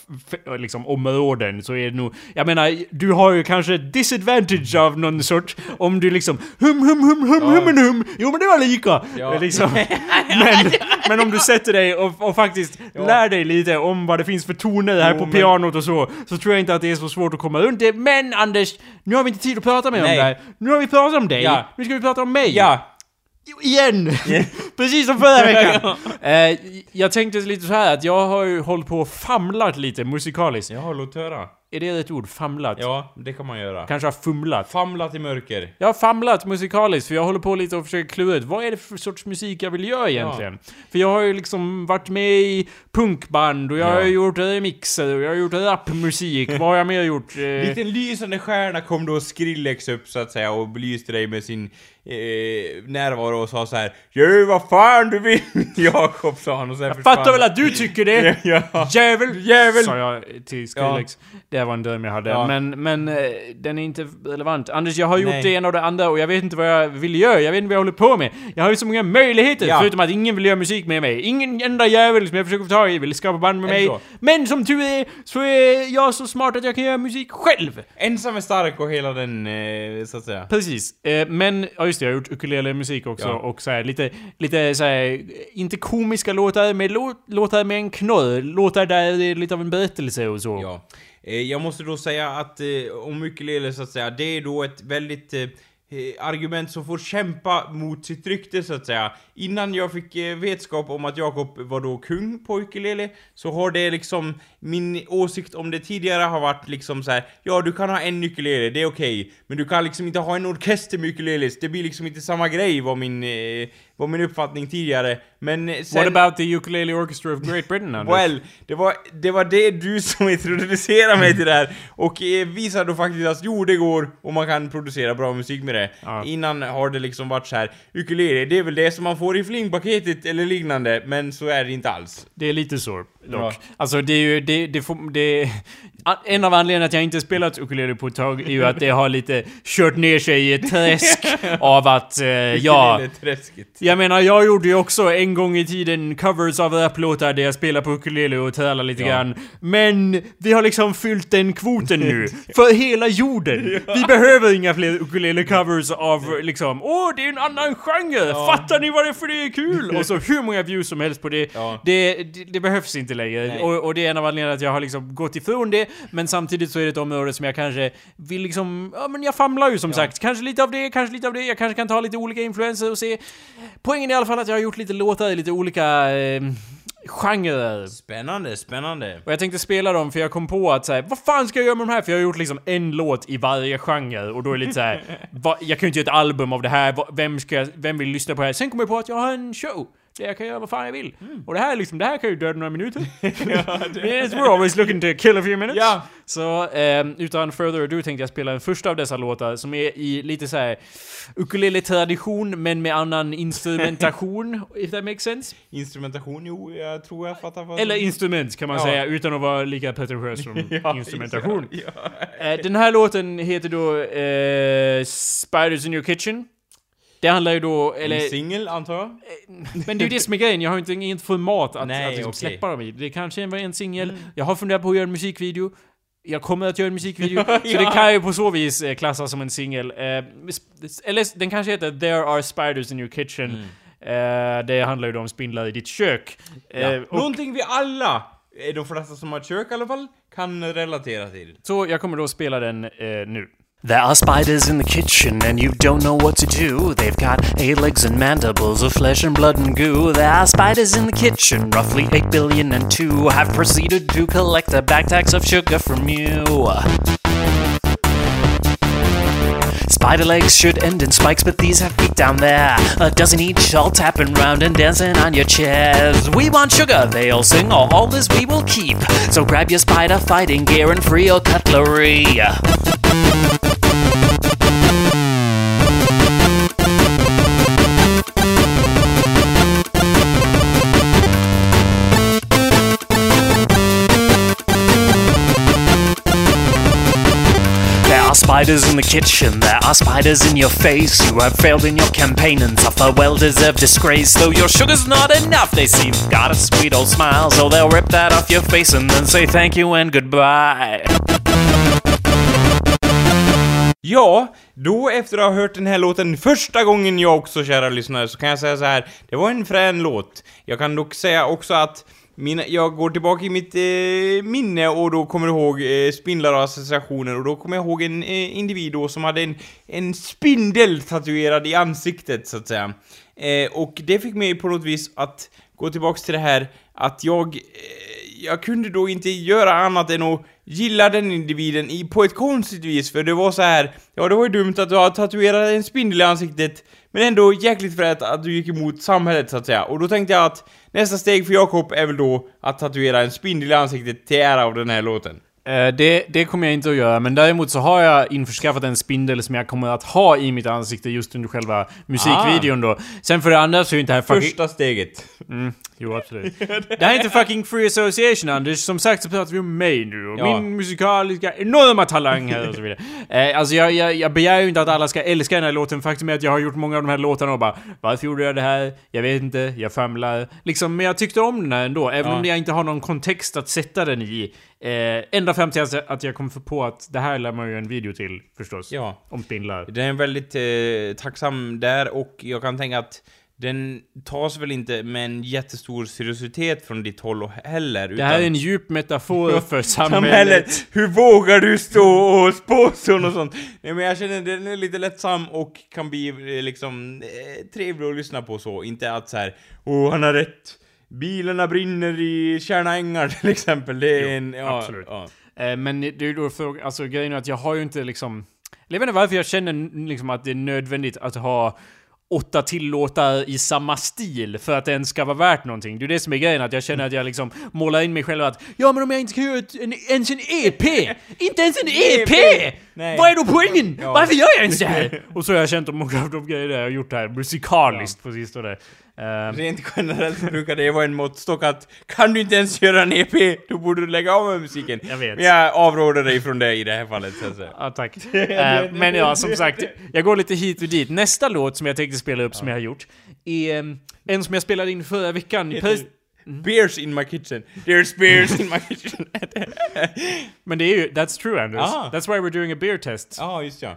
liksom, områden så är det nog... Jag menar, du har ju kanske disadvantage av någon sort om du liksom hum hum hum hum hum hum hum Jo men det var lika! Ja. Liksom. (laughs) men, men om du sätter dig och, och faktiskt lär dig lite om vad det finns för toner här Jo, på men- pianot och så, så tror jag inte att det är så svårt att komma runt det. Men Anders, nu har vi inte tid att prata mer om det här. Nu har vi pratat om dig. Ja. Nu ska vi prata om mig. Ja, Igen! (laughs) Precis som förra veckan! (laughs) eh, jag tänkte lite så här att jag har ju hållit på och famlat lite musikaliskt. ja, låt höra. Är det ett ord? Famlat? Ja, det kan man göra. Kanske har fumlat? Famlat i mörker. Jag har famlat musikaliskt för jag håller på lite och försöker klura ut vad är det för sorts musik jag vill göra egentligen? För jag har ju liksom varit med i punkband och jag har Ja. gjort remixer och jag har gjort rapmusik. vad har jag mer gjort? Eh, (laughs) Liten lysande stjärna kom då Skrillex upp så att säga och belyste dig med sin eh, närvaro och sa så här Gör vad fan du vill (laughs) Jakob sa han och sen jag fattar väl att du tycker det? (laughs) Ja. Jävel! Jävel! Sa jag till Skrillex. Det var en dröm jag hade. Ja. Men, men eh, den är inte relevant. Anders, jag har gjort Nej. det ena och det andra och jag vet inte vad jag vill göra. Jag vet inte vad jag håller på med. Jag har ju så många möjligheter. Ja. Förutom att ingen vill göra musik med mig. Ingen enda jävel som jag försöker få tag i vill skapa band med mig. Men som tur är så är jag så smart att jag kan göra musik själv. Ensam är stark och hela den, eh, så att säga. Precis. Eh, men, ja just det, jag har gjort ukulele-musik också Ja. och så här, lite, lite så här, inte komiska låtar, men låt, låtar med en knorr. Låtar där det är lite av en berättelse och så. Ja. Eh, jag måste då säga att eh, om ukulele så att säga, det är då ett väldigt eh, Eh, argument som får kämpa mot sitt rykte så att säga. Innan jag fick eh, vetskap om att Jakob var då kung på ukulele så har det liksom min åsikt om det tidigare har varit liksom så här. ja du kan ha en ukulele, det är okej, men du kan liksom inte ha en orkester med ukuleles, det blir liksom inte samma grej var min, eh, var min uppfattning tidigare. Men sen... What about the Ukulele Orchestra of Great Britain, Anders? Well, det var, det var det du (laughs) som introducerade mig till det här och eh, visade då faktiskt att jo, det går och man kan producera bra musik med det. Ja. Innan har det liksom varit så här. ukulele, det är väl det som man får i flingpaketet eller liknande, men så är det inte alls. Det är lite så, dock. Ja. Alltså det är ju, det, det får, det... En av anledningarna att jag inte spelat ukulele på ett tag är ju att det har lite kört ner sig i ett träsk av att, eh, (laughs) ja... Jag menar, jag gjorde ju också en gång i tiden covers av raplåtar där jag spelar på ukulele och trälar lite Ja. grann. Men vi har liksom fyllt den kvoten nu. (laughs) för hela jorden. Vi behöver inga fler ukulele-covers av liksom Åh, det är en annan genre! Ja. Fattar ni varför det är kul? och så hur många views som helst på det. Ja. Det, det, det behövs inte längre. Och, och det är en av anledningarna att jag har liksom gått ifrån det Men samtidigt så är det ett område som jag kanske vill liksom... Ja men jag famlar ju som sagt. Kanske lite av det, kanske lite av det. Jag kanske kan ta lite olika influenser och se. Poängen är i alla fall att jag har gjort lite låtar i lite olika... Eh, genrer. Spännande, spännande. Och jag tänkte spela dem för jag kom på att säga vad fan ska jag göra med de här? För jag har gjort liksom en låt i varje genre och då är det lite såhär, (laughs) va, jag kan ju inte göra ett album av det här, vem ska vem vill lyssna på det här? Sen kom jag på att jag har en show. Jag kan göra vad fan jag vill. Och det här är liksom, det här kan ju döda några minuter. (laughs) (laughs) yes, we're always looking to kill a few minutes. Ja. Så ehm, utan further ado tänkte jag spela den första av dessa låtar som är i lite såhär ukulele-tradition men med annan instrumentation, (laughs) if that makes sense. Instrumentation, jo, jag tror jag fattar vad Eller instrument kan man Ja. säga utan att vara lika pretentiös som Ja, instrumentation. Ja, Eh, den här låten heter då eh, Spiders in your kitchen. Det handlar ju då, En eller... singel, antar jag? Men det är ju det som är grejen, jag har ju inte inget format att, Nej, att liksom okej. släppa dem i. Det kanske var en singel, jag har funderat på att göra en musikvideo. Jag kommer att göra en musikvideo, (laughs) så Ja. det kan ju på så vis eh, klassas som en singel. Eh, eller den kanske heter 'There are spiders in your kitchen' Eh, det handlar ju då om spindlar i ditt kök. Eh, Ja. Någonting vi alla, eh, de flesta som har kök i alla fall, kan relatera till. så jag kommer då spela den eh, nu. There are spiders in the kitchen, and you don't know what to do. They've got eight legs and mandibles of flesh and blood and goo. There are spiders in the kitchen, roughly eight billion and two, have proceeded to collect a back of sugar from you. Spider legs should end in spikes, but these have feet down there. A dozen each, all tapping round and dancing on your chairs. We want sugar, they all sing, all, all this we will keep. So grab your spider fighting gear and free your cutlery. Spiders in the kitchen, there are spiders in your face. You have failed in your campaign and suffer well deserved disgrace. Though your sugar's not enough, they see you've got a sweet old smile. So they'll rip that off your face and then say thank you and goodbye. Ja, då efter att ha hört den här låten första gången jag också, kära lyssnare, så kan jag säga så här. Det var en frän låt. Jag kan dock säga också att mina, jag går tillbaka i mitt eh, minne och då kommer jag ihåg eh, spindlar och associationer och då kommer jag ihåg en eh, individ då som hade en, en spindel tatuerad i ansiktet, så att säga. Eh, och det fick mig på något vis att gå tillbaks till det här att jag... Eh, jag kunde då inte göra annat än att gilla den individen i, på ett konstigt vis, för det var så här. ja det var ju dumt att du har tatuerat en spindel i ansiktet, men ändå jäkligt frätt att du gick emot samhället så att säga. Och då tänkte jag att nästa steg för Jakob är väl då att tatuera en spindel i ansiktet till ära av den här låten. Eh, det, det kommer jag inte att göra, men däremot så har jag införskaffat en spindel som jag kommer att ha i mitt ansikte just under själva musikvideon då. Sen för det andra så är ju inte det här. Första steget. Mm, jo absolut. (laughs) det här är inte fucking free association Anders, som sagt så pratar vi om mig nu och Ja. min musikaliska enorma talang här och så vidare. Eh, alltså jag, jag, jag begär ju inte att alla ska älska den här låten, faktum är att jag har gjort många av de här låtarna och bara Varför gjorde jag det här? Jag vet inte, jag famlar. Liksom, men jag tyckte om den här ändå, även Ja. om jag inte har någon kontext att sätta den i. Eh, ända fram till att- jag kom på att det här lär man ju en video till förstås. Ja. Om spindlar. Den är väldigt eh, tacksam där och jag kan tänka att den tas väl inte med en jättestor seriositet från ditt håll heller. Det här är en djup metafor för (laughs) samhället. Hur vågar du stå och spå sånt och sånt? Nej men jag känner den är lite lättsam och kan bli eh, liksom eh, trevlig att lyssna på så. Inte att så här, åh han har rätt. Bilarna brinner i Tjärna Ängar (laughs) till exempel. Det är Jo, en, ja, absolut. Ja. Eh, men det är då frågan, alltså grejen är att jag har ju inte liksom... Jag vet inte varför jag känner liksom att det är nödvändigt att ha åtta till låtar i samma stil för att den ska vara värt någonting. Det är det som är grejen, att jag känner att jag liksom målar in mig själv att Ja men om jag inte kan göra ett, en, ens en EP! (laughs) inte ens en EP! Nej. Vad är då poängen? Ja. Varför gör jag ens det här? (laughs) Och så har jag känt om många av de grejer jag har gjort här musikaliskt på sistone. Eh, Rent generellt brukar det vara en måttstock att kan du inte ens göra en EP, då borde du lägga av med musiken. Jag vet. Men jag avråder dig från det i det här fallet så. Ja, tack. (laughs) Eh, men ja, som sagt, jag går lite hit och dit. Nästa låt som jag tänkte spela upp, som jag har gjort, är em, en som jag spelade in förra veckan. pres- Beers in my kitchen. There's beers in my kitchen. (laughs) Men det är ju, that's true Anders. Ah. That's why we're doing a beer test. Ja, just ja.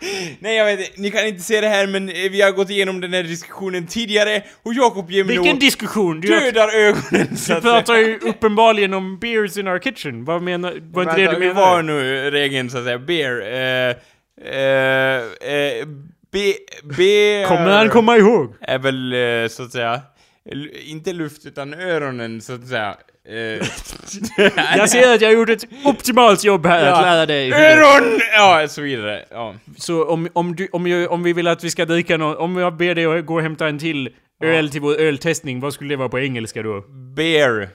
(laughs) Nej, jag vet ni kan inte se det här men eh, vi har gått igenom den här diskussionen tidigare och Jakob ger mig Vilken diskussion? Du, dödar ögonen (laughs) så du pratar ju uppenbarligen om beers in our kitchen. Vad menar... Var inte det du hur var menade? nu regeln så att säga? Beer. Eh, eh, eh, be, be, Kommer han komma ihåg? Är väl eh, så att säga, inte luft utan öronen så att säga. Eh, (laughs) Jag ser att jag har gjort ett optimalt jobb här att Ja. lära dig. Öron! Ja, så vidare. Ja. Så om, om, du, om, jag, om vi vill att vi ska dricka någon, om jag ber dig att gå och hämta en till öl till vår öltestning, vad skulle det vara på engelska då? Beer.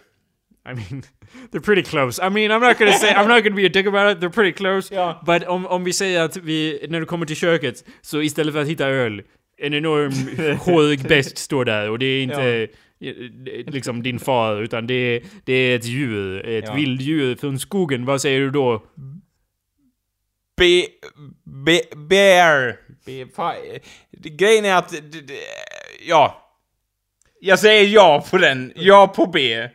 I mean, (laughs) they're pretty close. I mean, I'm not gonna say, I'm not gonna be a dick about it, they're pretty close. Ja. But om, om vi säger att vi, när du kommer till köket, så istället för att hitta öl, en enorm hårig (laughs) bäst står där och det är inte eh, liksom din far, utan det är, det är ett djur, ett Ja. vilddjur från skogen. Vad säger du då? Be, be, bear. Be, grejen är att, ja. Jag säger ja på den. Ja på B.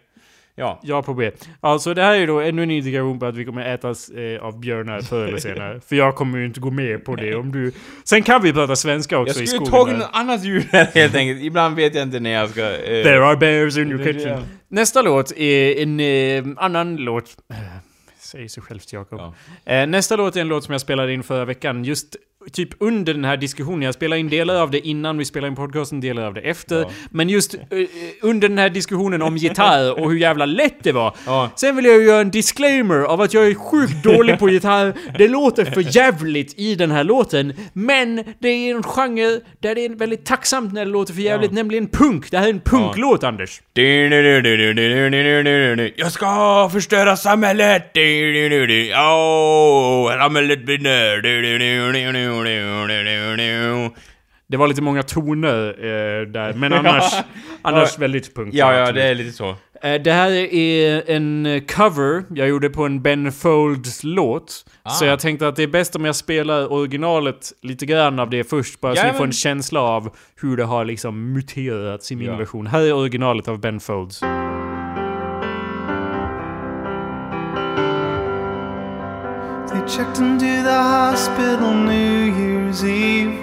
Ja. Ja på B. Alltså det här är då ännu en indikation på att vi kommer ätas eh, av björnar förr eller senare. (laughs) För jag kommer ju inte gå med på det om du... Sen kan vi prata svenska också Jag i skulle skogen. tagit där. något annat djur här helt enkelt. Ibland vet jag inte när jag ska... Eh, There are bears in your kitchen. ja. Nästa låt är en eh, annan låt. Eh, Säger sig självt Jakob. Ja. Eh, nästa låt är en låt som jag spelade in förra veckan. Just typ under den här diskussionen. Jag spelade in delar av det innan vi spelade in podcasten, delar av det efter. Ja. Men just eh, under den här diskussionen om gitarr och hur jävla lätt det var. Ja. Sen vill jag ju göra en disclaimer av att jag är sjukt dålig på gitarr. Det låter för jävligt i den här låten. Men det är en genre där det är väldigt tacksamt när det låter för jävligt, nämligen punk. Det här är en punklåt, Anders. Jag ska förstöra samhället! Åh, samhället brinner! Det var lite många toner eh, där, men (laughs) annars, annars väldigt punk. Ja, ja, det är lite så. Eh, Det här är en eh, cover jag gjorde på en Ben Folds låt. Så Ah. jag tänkte att det är bäst om jag spelar originalet lite grann av det först, bara så ni Jajamän. får en känsla av hur det har liksom muterats i min Ja. version. Här är originalet av Ben Folds. Checked into the hospital New Year's Eve.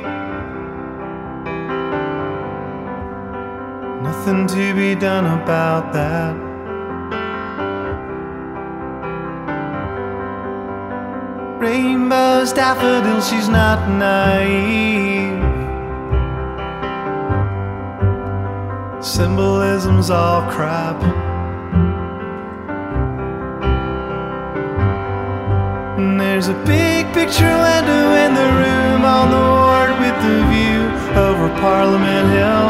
Nothing to be done about that. Rainbows, daffodils, she's not naive. Symbolism's all crap. There's a big picture window in the room on the ward with the view over Parliament Hill.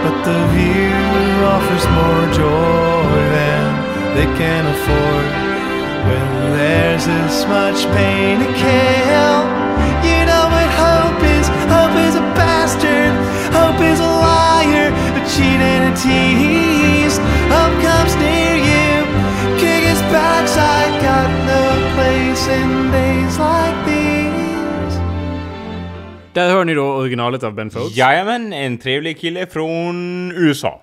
But the view offers more joy than they can afford. When there's this much pain to kill, you know what hope is. Hope is a bastard. Hope is a liar, a cheat and a tease. Hope comes near you, kick his backside. Got no Där hör ni då originalet av Ben Folds. Jajamän, en trevlig kille från USA.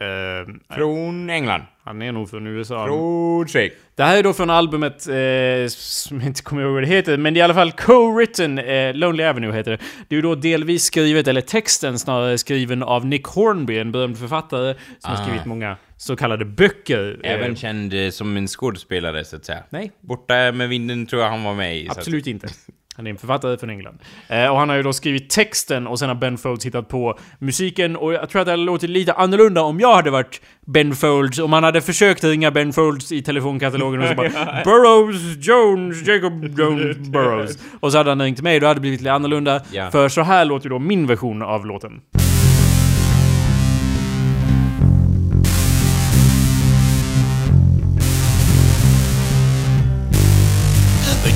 Eh, Från England. han är nog från USA. Från Schweiz. Det här är då från albumet, eh, som jag inte kommer ihåg vad det heter, men det är i alla fall co-written, eh, Lonely Avenue heter det. Det är ju då delvis skrivet, eller texten snarare, skriven av Nick Hornby, en berömd författare som har Ah. skrivit många så kallade böcker. Eh, Även känd eh, som en skådespelare så att säga. Nej, Borta med vinden tror jag han var med i. så att- absolut inte. (laughs) Han är en författare från England. Eh, och han har ju då skrivit texten och sen har Ben Folds hittat på musiken och jag tror att det hade låtit lite annorlunda om jag hade varit Ben Folds, om han hade försökt ringa Ben Folds i telefonkatalogen och så bara (laughs) Burroughs, Jones, Jacob Jones, Burroughs. (laughs) Och så hade han ringt mig, då hade det blivit lite annorlunda. Ja. För så här låter då min version av låten.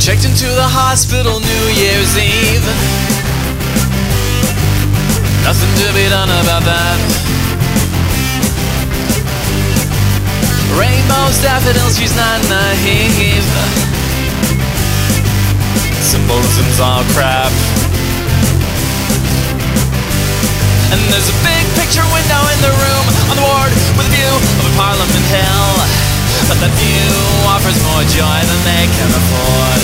Checked into the hospital New Year's Eve. Nothing to be done about that. Rainbows, daffodils, she's not naive. Symbolism's all crap. And there's a big picture window in the room on the ward with a view of a Parliament Hill. But that view offers more joy than they can afford.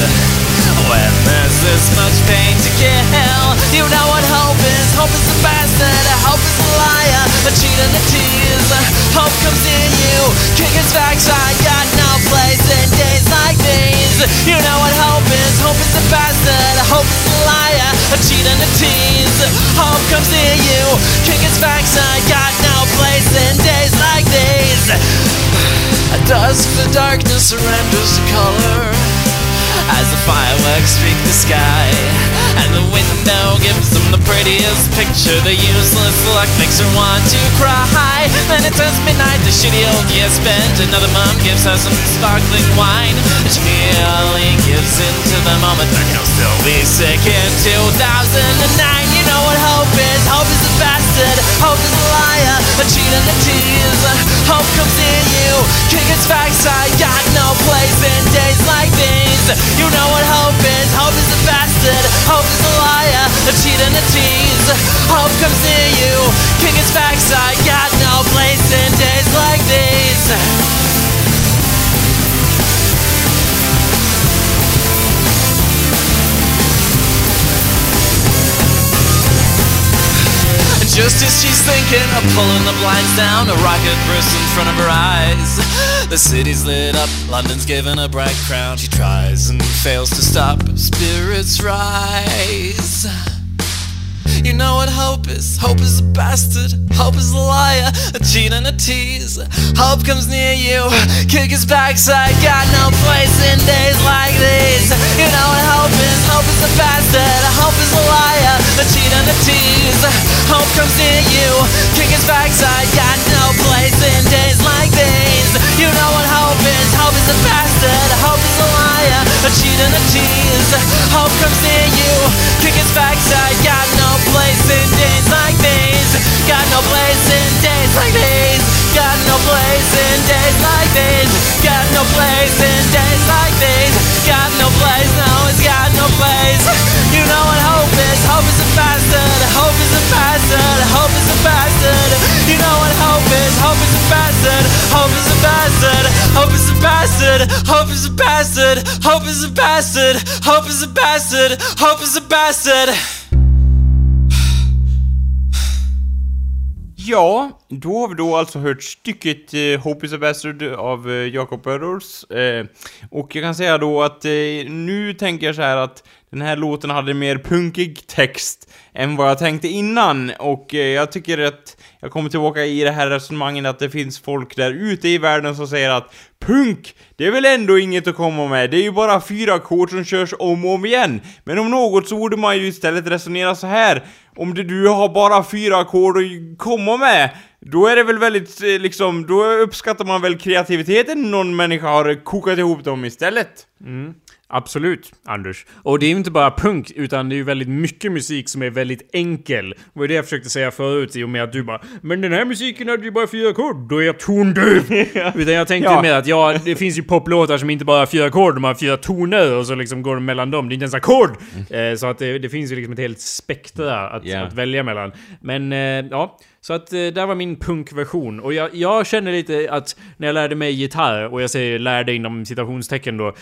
When there's this much pain to kill, you know what hope is. Hope is a bastard, hope is a liar, a cheat and a tease. Hope comes in you, kick his backside, got no place in days like these. You know what hope is. Hope is a bastard, hope is a liar, a cheat and a tease. Hope comes in you, kick his backside, got no place in days like these. Dusk, the darkness surrenders to color as the fireworks streak the sky. And the window gives them the prettiest picture. The useless luck makes her want to cry. Then it turns midnight, the shitty old year spent. Another mom gives her some sparkling wine. She merely gives into the moment that he'll still be sick in 2009. You know what hope is? Hope is a bastard. Hope is a liar, a cheat and a tease. Hope comes in you, kick its I Got no place in days like these. You know what hope is? Hope is a bastard. Hope is a liar, a cheat and a tease. Hope comes near you, kick its backside. Got no place in days like these. Just as she's thinking of pulling the blinds down, a rocket bursts in front of her eyes. (laughs) The city's lit up, London's given a bright crown. She tries and fails to stop, spirits rise. You know what hope is? Hope is a bastard. Hope is a liar, a cheat and a tease. Hope comes near you, kick his backside. Got no place and a tease. Hope comes near you, kick his backside. Got no place in days like these. Got no place in days like these. Got no place in days like these. Got no place in days like these. Got no place, no, it's got no place. You know what hope is? Hope is a bastard. Hope is a bastard. Hope is a bastard. You know what hope is? Hope is a bastard. Hope is a bastard. Hope is a bastard. Hope is a bastard. Hope is a bastard. Hope is a bastard. Hope is a bastard. Ja, då har vi då alltså hört stycket eh, Hope is a Bastard av eh, Jacob Burrows. Eh, och jag kan säga då att eh, nu tänker jag så här att den här låten hade mer punkig text än vad jag tänkte innan. Och eh, jag tycker att jag kommer tillbaka i det här resonemanget att det finns folk där ute i världen som säger att Punk, det är väl ändå inget att komma med, det är ju bara fyra ackord som körs om och om igen. Men om något så borde man ju istället resonera så här. Om det, du har bara fyra ackord att komma med, då är det väl väldigt, eh, liksom, då uppskattar man väl kreativiteten någon människa har kokat ihop dem istället. Mm. Absolut, Anders. Och det är ju inte bara punk, utan det är ju väldigt mycket musik som är väldigt enkel. Det var det jag försökte säga förut i och med att du bara Men den här musiken hade ju bara fyra ackord, då är jag tondöv! (laughs) utan jag tänkte Ja. mer att ja, det finns ju poplåtar som inte bara har fyra ackord, de har fyra toner och så liksom går de mellan dem. Det är inte ens ackord! Eh, så att det, det finns ju liksom ett helt spektra att, Ja. att välja mellan. Men eh, ja, så att eh, där var min punkversion. Och jag, jag känner lite att när jag lärde mig gitarr, och jag säger lärde inom citationstecken då, eh,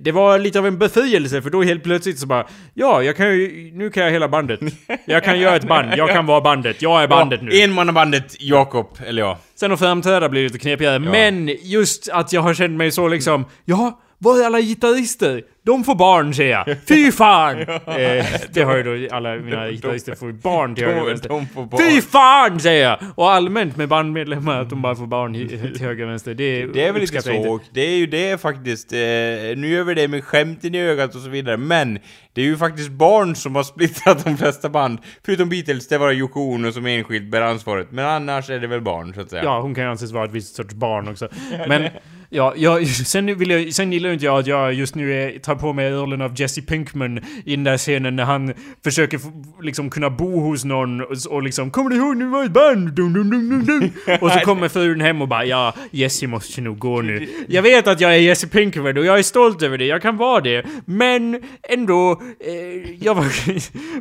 det var lite av en befrielse för då helt plötsligt så bara Ja, jag kan ju, nu kan jag hela bandet. Jag kan göra ett band, jag kan vara bandet, jag är bandet nu. Enmannabandet Jakob, eller ja. Sen att framträda blir lite knepigare, men just att jag har känt mig så liksom, ja, var är alla gitarrister? De får barn säger jag. Fy fan! (laughs) eh, det har ju då alla mina gitarrister får barn till höger och vänster. de får bara... Fy fan säger jag! Och allmänt med bandmedlemmar att de bara får barn (laughs) till höger och vänster. Det, Det är väl lite så, det är ju det faktiskt. Eh, nu gör vi det med skämten i ögat och så vidare, men det är ju faktiskt barn som har splittrat de flesta band. Förutom Beatles, det var Yoko Ono som enskilt bär ansvaret. Men annars är det väl barn, så att säga. Ja, hon kan ju anses vara ett visst sorts barn också. Men, ja, jag, (laughs) sen, vill jag, sen gillar inte jag att jag just nu är, tar på mig rollen av Jesse Pinkman i den där scenen när han försöker liksom kunna bo hos någon och, och liksom Kommer du ihåg när vi var ett band? Dun, dun, dun, dun. (laughs) Och så kommer frun hem och bara Ja, Jesse måste nog gå nu. Jag (laughs) vet att jag är Jesse Pinkman och jag är stolt över det, jag kan vara det. Men ändå, eh, jag var...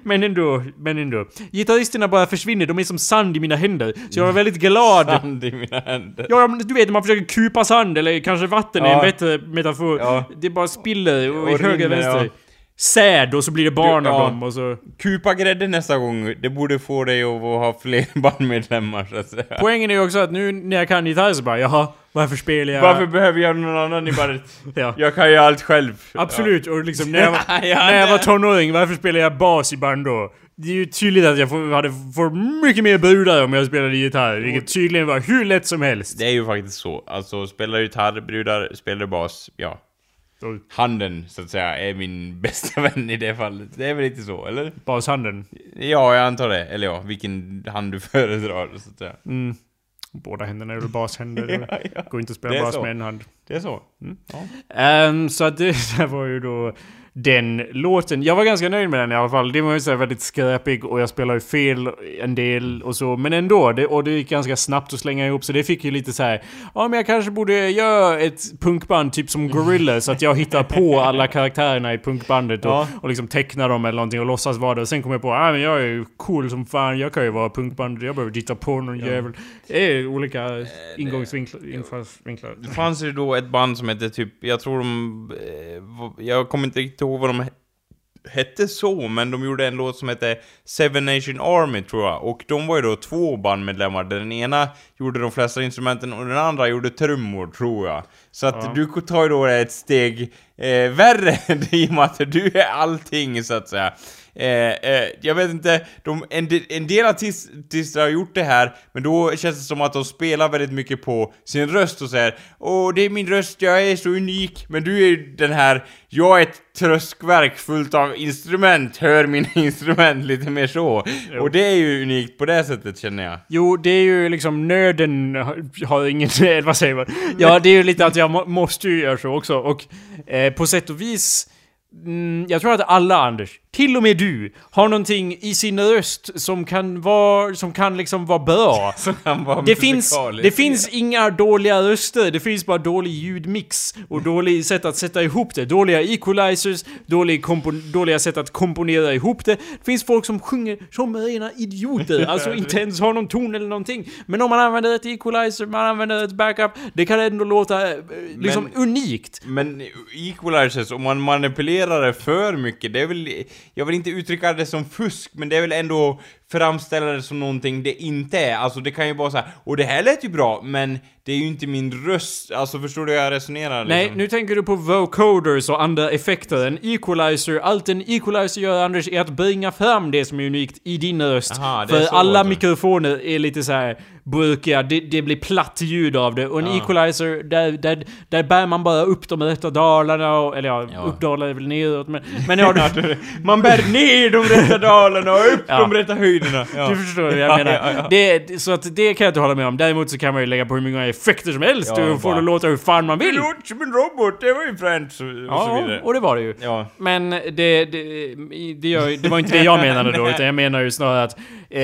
men ändå, men ändå. Gitarristerna bara försvinner, de är som sand i mina händer. Så jag var väldigt glad. Sand i mina händer. Ja, du vet man försöker kupa sand eller kanske vatten är en bättre metafor. Det bara spiller och, i Och höger och vänster. säd och så blir det barn av dem och så... Kupa grädde nästa gång, det borde få dig att ha fler (laughs) bandmedlemmar så att säga. Poängen är ju också att nu när jag kan gitarr så bara jaha, varför spelar jag... Varför behöver jag någon annan i bandet? (laughs) Ja. Jag kan ju allt själv. Absolut, och liksom när jag, var, (laughs) Ja, när jag var tonåring, varför spelar jag bas i band då? Det är ju tydligt att jag får, hade får mycket mer brudar om jag spelade gitarr, vilket tydligen var hur lätt som helst. Det är ju faktiskt så. Alltså, spelar gitarr, brudar, spelar bas, ja. Så, Handen, så att säga, är min (laughs) bästa vän i det fallet. Det är väl lite så, eller? bashanden. Ja, jag antar det. Eller ja, vilken hand du föredrar, så att säga. Mm. Båda händerna väl bashänder. (laughs) eller? Ja, ja. Går inte att Det spela bas så. med en hand. Det är så. Ehm, så att det (laughs) där var ju då den låten. Jag var ganska nöjd med den i alla fall. Det var ju så här väldigt skräpig och jag spelade ju fel en del och så. Men ändå, det, och det gick ganska snabbt att slänga ihop så det fick ju lite så här. Ja men jag kanske borde göra ett punkband typ som Gorilla så att jag hittar på alla karaktärerna i punkbandet och, Ja. och liksom tecknar dem eller någonting och låtsas vara det. Och sen kom jag på att ah, men jag är ju cool som fan, jag kan ju vara punkband. Jag behöver hitta på någon jävel. Det är olika ingångsvinklar. infallsvinklar. Det fanns ju då ett band som hette typ, jag tror de... eh, Jag kommer inte riktigt ihåg vad de he- hette så, men de gjorde en låt som hette Seven Nation Army tror jag. Och de var ju då två bandmedlemmar, den ena gjorde de flesta instrumenten och den andra gjorde trummor, tror jag. Så att du tar ju då ett steg eh, värre i och med att du är allting, så att säga. Eh, eh, jag vet inte, de, en, en del artis- artister har gjort det här, men då känns det som att de spelar väldigt mycket på sin röst och säger Åh, det är min röst, jag är så unik, men du är ju den här, jag är ett tröskverk fullt av instrument, hör mina (laughs) instrument, lite mer så. Och det är ju unikt på det sättet känner jag. Jo, det är ju liksom nöden har- har ingen... (laughs) Vad säger man? Ja, det är ju lite att jag må, måste ju göra så också. Och eh, på sätt och vis... Mm, jag tror att alla, Anders, till och med du, har någonting i sin röst som kan vara... Som kan liksom vara bra. (laughs) Han var Det finns, det finns inga dåliga röster, det finns bara dålig ljudmix och dålig sätt att sätta ihop det. Dåliga equalizers, dålig dåliga sätt att komponera ihop det. Det finns folk som sjunger som rena idioter, (laughs) alltså inte ens har någon ton eller någonting. Men om man använder ett equalizer, man använder ett backup, det kan ändå låta eh, liksom unikt. Men equalizers, om man manipulerar det för mycket, det är väl... Jag vill inte uttrycka det som fusk, men det är väl ändå framställa det som någonting det inte är. Alltså det kan ju vara så här, och det här lät ju bra, men det är ju inte min röst. Alltså förstår du hur jag resonerar? Nej, liksom? nu tänker du på vocoders och andra effekter. En equalizer, allt en equalizer gör Anders är att bringa fram det som är unikt i din röst. Aha, För alla alltså. mikrofoner är lite så här burkiga, det, det blir platt ljud av det. Och en Ja. equalizer, där, där, där bär man bara upp de rätta dalarna och, eller ja, Ja. upp dalar är väl neråt men... (laughs) Men ja, du, Man bär ner de rätta dalarna och upp Ja. de rätta höjderna. (laughs) Ja. du förstår vad jag (laughs) Ja, menar. ja, ja. Det, så att det kan jag inte hålla med om. Däremot så kan man ju lägga på hur många effekter som helst och få det bara- låta hur fan man Det vill. låter som en robot, det var ju fränt och, och så Ja, vidare. och det var det ju. Men det, det, det, gör, det var inte det jag menade då, utan jag menar ju snarare att eh,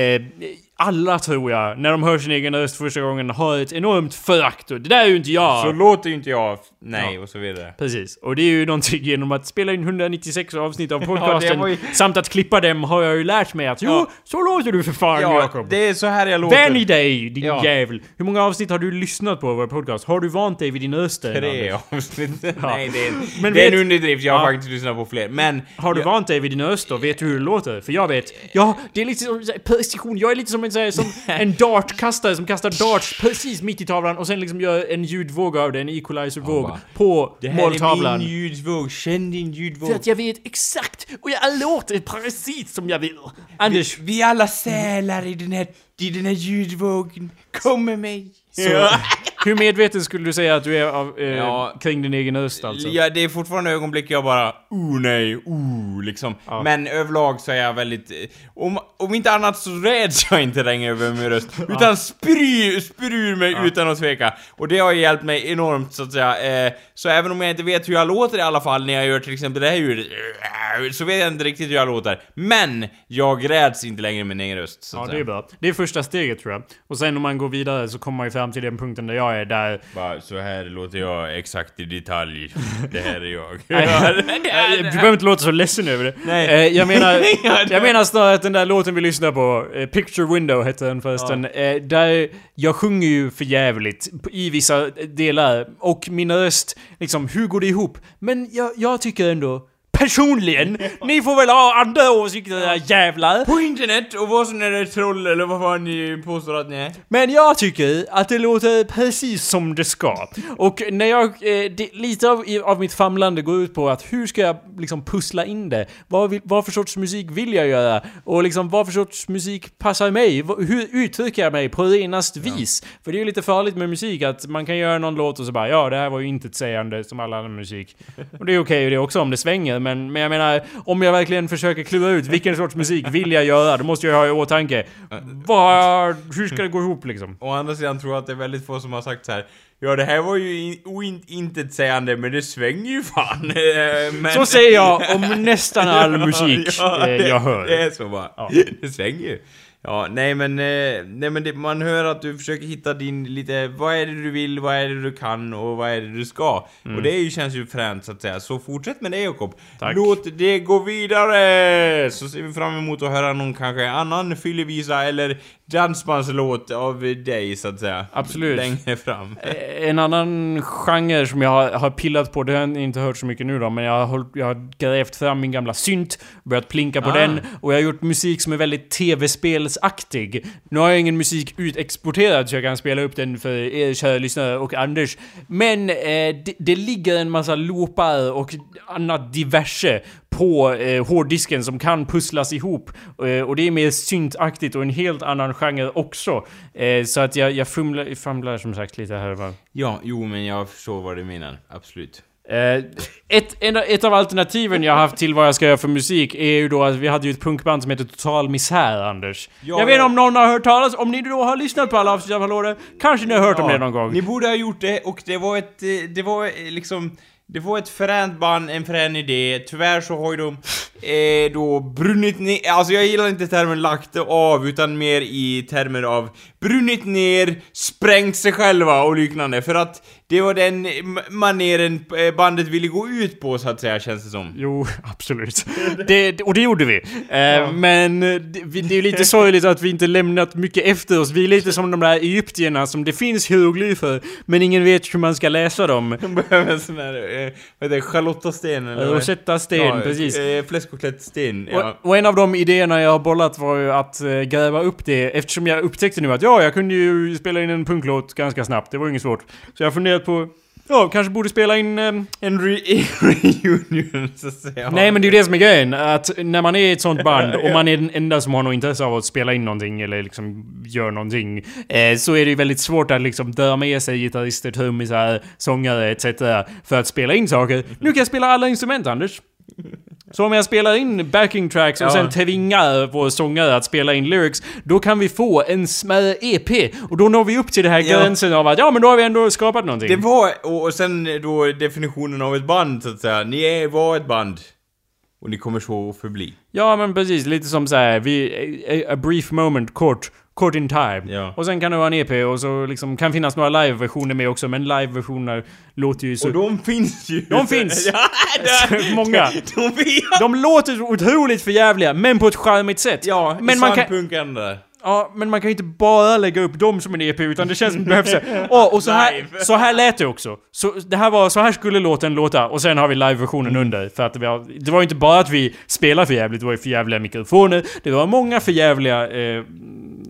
alla tror jag, när de hör sin egen röst första gången, har ett enormt förakt. Och det där är ju inte jag! Så låter ju inte jag, nej, och så vidare. Precis. Och det är ju någonting genom att spela in 196 avsnitt av (laughs) podcasten, var ju- samt att klippa dem, har jag ju lärt mig att jo, Ja. så låter du för fan Ja, Jakob! det är så här jag låter. Vänj dig, din Ja. jävel! Hur många avsnitt har du lyssnat på vår podcast? Har du vant dig vid din röst? Tre avsnitt. (laughs) (laughs) Nej, det är, Men det är en vet- underdrift. Jag har Ja. faktiskt lyssnat på fler. Men... Har du jag, vant dig vid din röst då? Vet du hur det låter? För jag vet. Ja, det är lite som precision. Jag är lite som en, så här, som (laughs) en dartkastare som kastar darts precis mitt i tavlan och sen liksom gör en ljudvåg av det, en equalizer-våg bara, på Det här måltavlan. är min ljudvåg. Känn din ljudvåg. För att jag vet exakt och jag låter precis som jag vill. Anders, Vi är alla sälar i den här, i den här ljudvågen. Kom med mig. så, (laughs) hur medveten skulle du säga att du är av, eh, Ja. kring din egen röst alltså? Ja, det är fortfarande ögonblick jag bara oh nej, oh liksom. Ja. Men överlag så är jag väldigt... eh, Om, om inte annat så räds jag inte längre över min röst. (laughs) Utan spyr, spyr ur mig utan att tveka. Och det har hjälpt mig enormt så att säga. Eh, så även om jag inte vet hur jag låter i alla fall när jag gör till exempel det här ljudet. eh, Så vet jag inte riktigt hur jag låter. Men jag räds inte längre min egen röst. Så att Ja, det säga. är bra. Det är första steget tror jag. Och sen om man går vidare så kommer man ju fram till den punkten där jag är, där... Bara, så här låter jag exakt i detalj. (laughs) Det här är jag. (laughs) Du behöver inte låta så ledsen över det. Nej. Eh, jag, menar, (laughs) Ja, jag menar snarare att den där låten vi lyssnar på, eh, Picture Window hette den förresten, eh, där jag sjunger ju för jävligt i vissa delar. Och min röst, liksom, hur går det ihop? Men jag, jag tycker ändå personligen. Ni får väl ha andra åsikter era jävlar. På internet och vad som är det troll eller vad fan ni påstår att ni är. Men jag tycker att det låter precis som det ska. Och när jag... Eh, det, lite av, av mitt famlande går ut på att hur ska jag liksom pussla in det? Vad, vill, vad för sorts musik vill jag göra? Och liksom vad för sorts musik passar mig? Hur uttrycker jag mig på renast vis? För det är ju lite farligt med musik att man kan göra någon låt och så bara ja, det här var ju inte sägande som all annan musik. Och det är okej det också om det svänger, men, men jag menar om jag verkligen försöker klura ut vilken sorts musik vill jag göra, då måste jag ha i åtanke vad, hur ska det gå ihop liksom? Å andra sidan tror jag att det är väldigt få som har sagt så här. Ja det här var ju in- ointetsägande men det svänger ju fan. (laughs) Eh, men... Så säger jag om (laughs) nästan all musik Ja, eh, det- jag hör. Det är så bara. Det svänger ju. Ja, nej men, eh, nej, men det, man hör att du försöker hitta din lite, vad är det du vill, vad är det du kan och vad är det du ska? Och det ju, känns ju fränt så att säga. Så fortsätt med det Jakob. Tack. Låt det gå vidare! Så ser vi fram emot att höra någon kanske annan fyllevisa eller dansbandslåt av dig så att säga. Absolut. Längre fram. En annan genre som jag har, har pillat på, det har jag inte hört så mycket nu då, men jag har, jag har grävt fram min gamla synt, börjat plinka på Ah. den, och jag har gjort musik som är väldigt tv-spelsaktig. Nu har jag ingen musik utexporterad så jag kan spela upp den för er kära lyssnare och Anders. Men eh, det, det ligger en massa loopar och annat diverse på eh, hårddisken som kan pusslas ihop. Eh, och det är mer syntaktigt och en helt annan genre också. Eh, så att jag, jag fumlar, famlar som sagt lite här var. Ja, jo men jag förstår vad du menar. Absolut. Eh, ett, en, ett av alternativen jag har haft till vad jag ska göra för musik är ju då att vi hade ju ett punkband som heter Total Misär, Anders. Ja, jag vet inte ja. om någon har hört talas om ni då har lyssnat på alla avsnitt av Hallå kanske ni har hört om det någon gång. Ni borde ha gjort det och det var ett, eh, det var eh, liksom, det var ett fränt band, en frän idé. Tyvärr så har ju de eh, då brunnit ner, alltså jag gillar inte termen lagt av utan mer i termer av brunnit ner, sprängt sig själva och liknande för att det var den m- maneren eh, bandet ville gå ut på så att säga känns det som. Jo, (laughs) absolut. (laughs) Det, och det gjorde vi. Eh, Men eh, det, är ju lite (laughs) sorgligt att vi inte lämnat mycket efter oss. Vi är lite som de där egyptierna som det finns hieroglyfer, men ingen vet hur man ska läsa dem. De behöver en sån här, eh, vad heter det, Charlotta-sten eller? vad? Rosetta sten, Ja, precis. Eh, Fläskkotlett-sten, ja. Och, och en av de idéerna jag har bollat var ju att eh, gräva upp det eftersom jag upptäckte nu att ja, jag kunde ju spela in en punklåt ganska snabbt. Det var inget svårt. Så jag har funderat på Ja, kanske borde spela in... ehm, En re- (laughs) reunion, så att säga. Nej men det är ju det som är grejen, att när man är ett sånt band och man är den enda som har något intresse av att spela in någonting eller liksom gör någonting eh, Så är det ju väldigt svårt att liksom dra med sig gitarrister, trummisar, sångare etc. För att spela in saker. Nu kan jag spela alla instrument Anders. Så om jag spelar in backing tracks och Ja. sen tvingar vår sångare att spela in lyrics, då kan vi få en smärre EP. Och då når vi upp till det här Ja. gränsen av att ja men då har vi ändå skapat någonting. Det var, och, sen då definitionen av ett band så att säga. Ni är, var ett band. Och ni kommer så att förbli. Ja men precis, lite som så här, vi, a, a brief moment, kort, kort in time. Ja. Och sen kan det vara en EP och så liksom kan finnas några live-versioner med också, men live-versioner låter ju så... Och de finns ju! De finns! (laughs) ja, det, (laughs) Många. De finns! De låter otroligt förjävliga, men på ett charmigt sätt. Ja, men man kan, ja, men man kan ju inte bara lägga upp dem som en EP, utan det känns som det behövs... (laughs) Åh, och så här, så här lät det också. Så det här var, så här skulle låten låta, och sen har vi live-versionen under. För att det var, det var ju inte bara att vi spelade för jävligt, det var ju för jävliga mikrofoner, det var många för jävliga eh,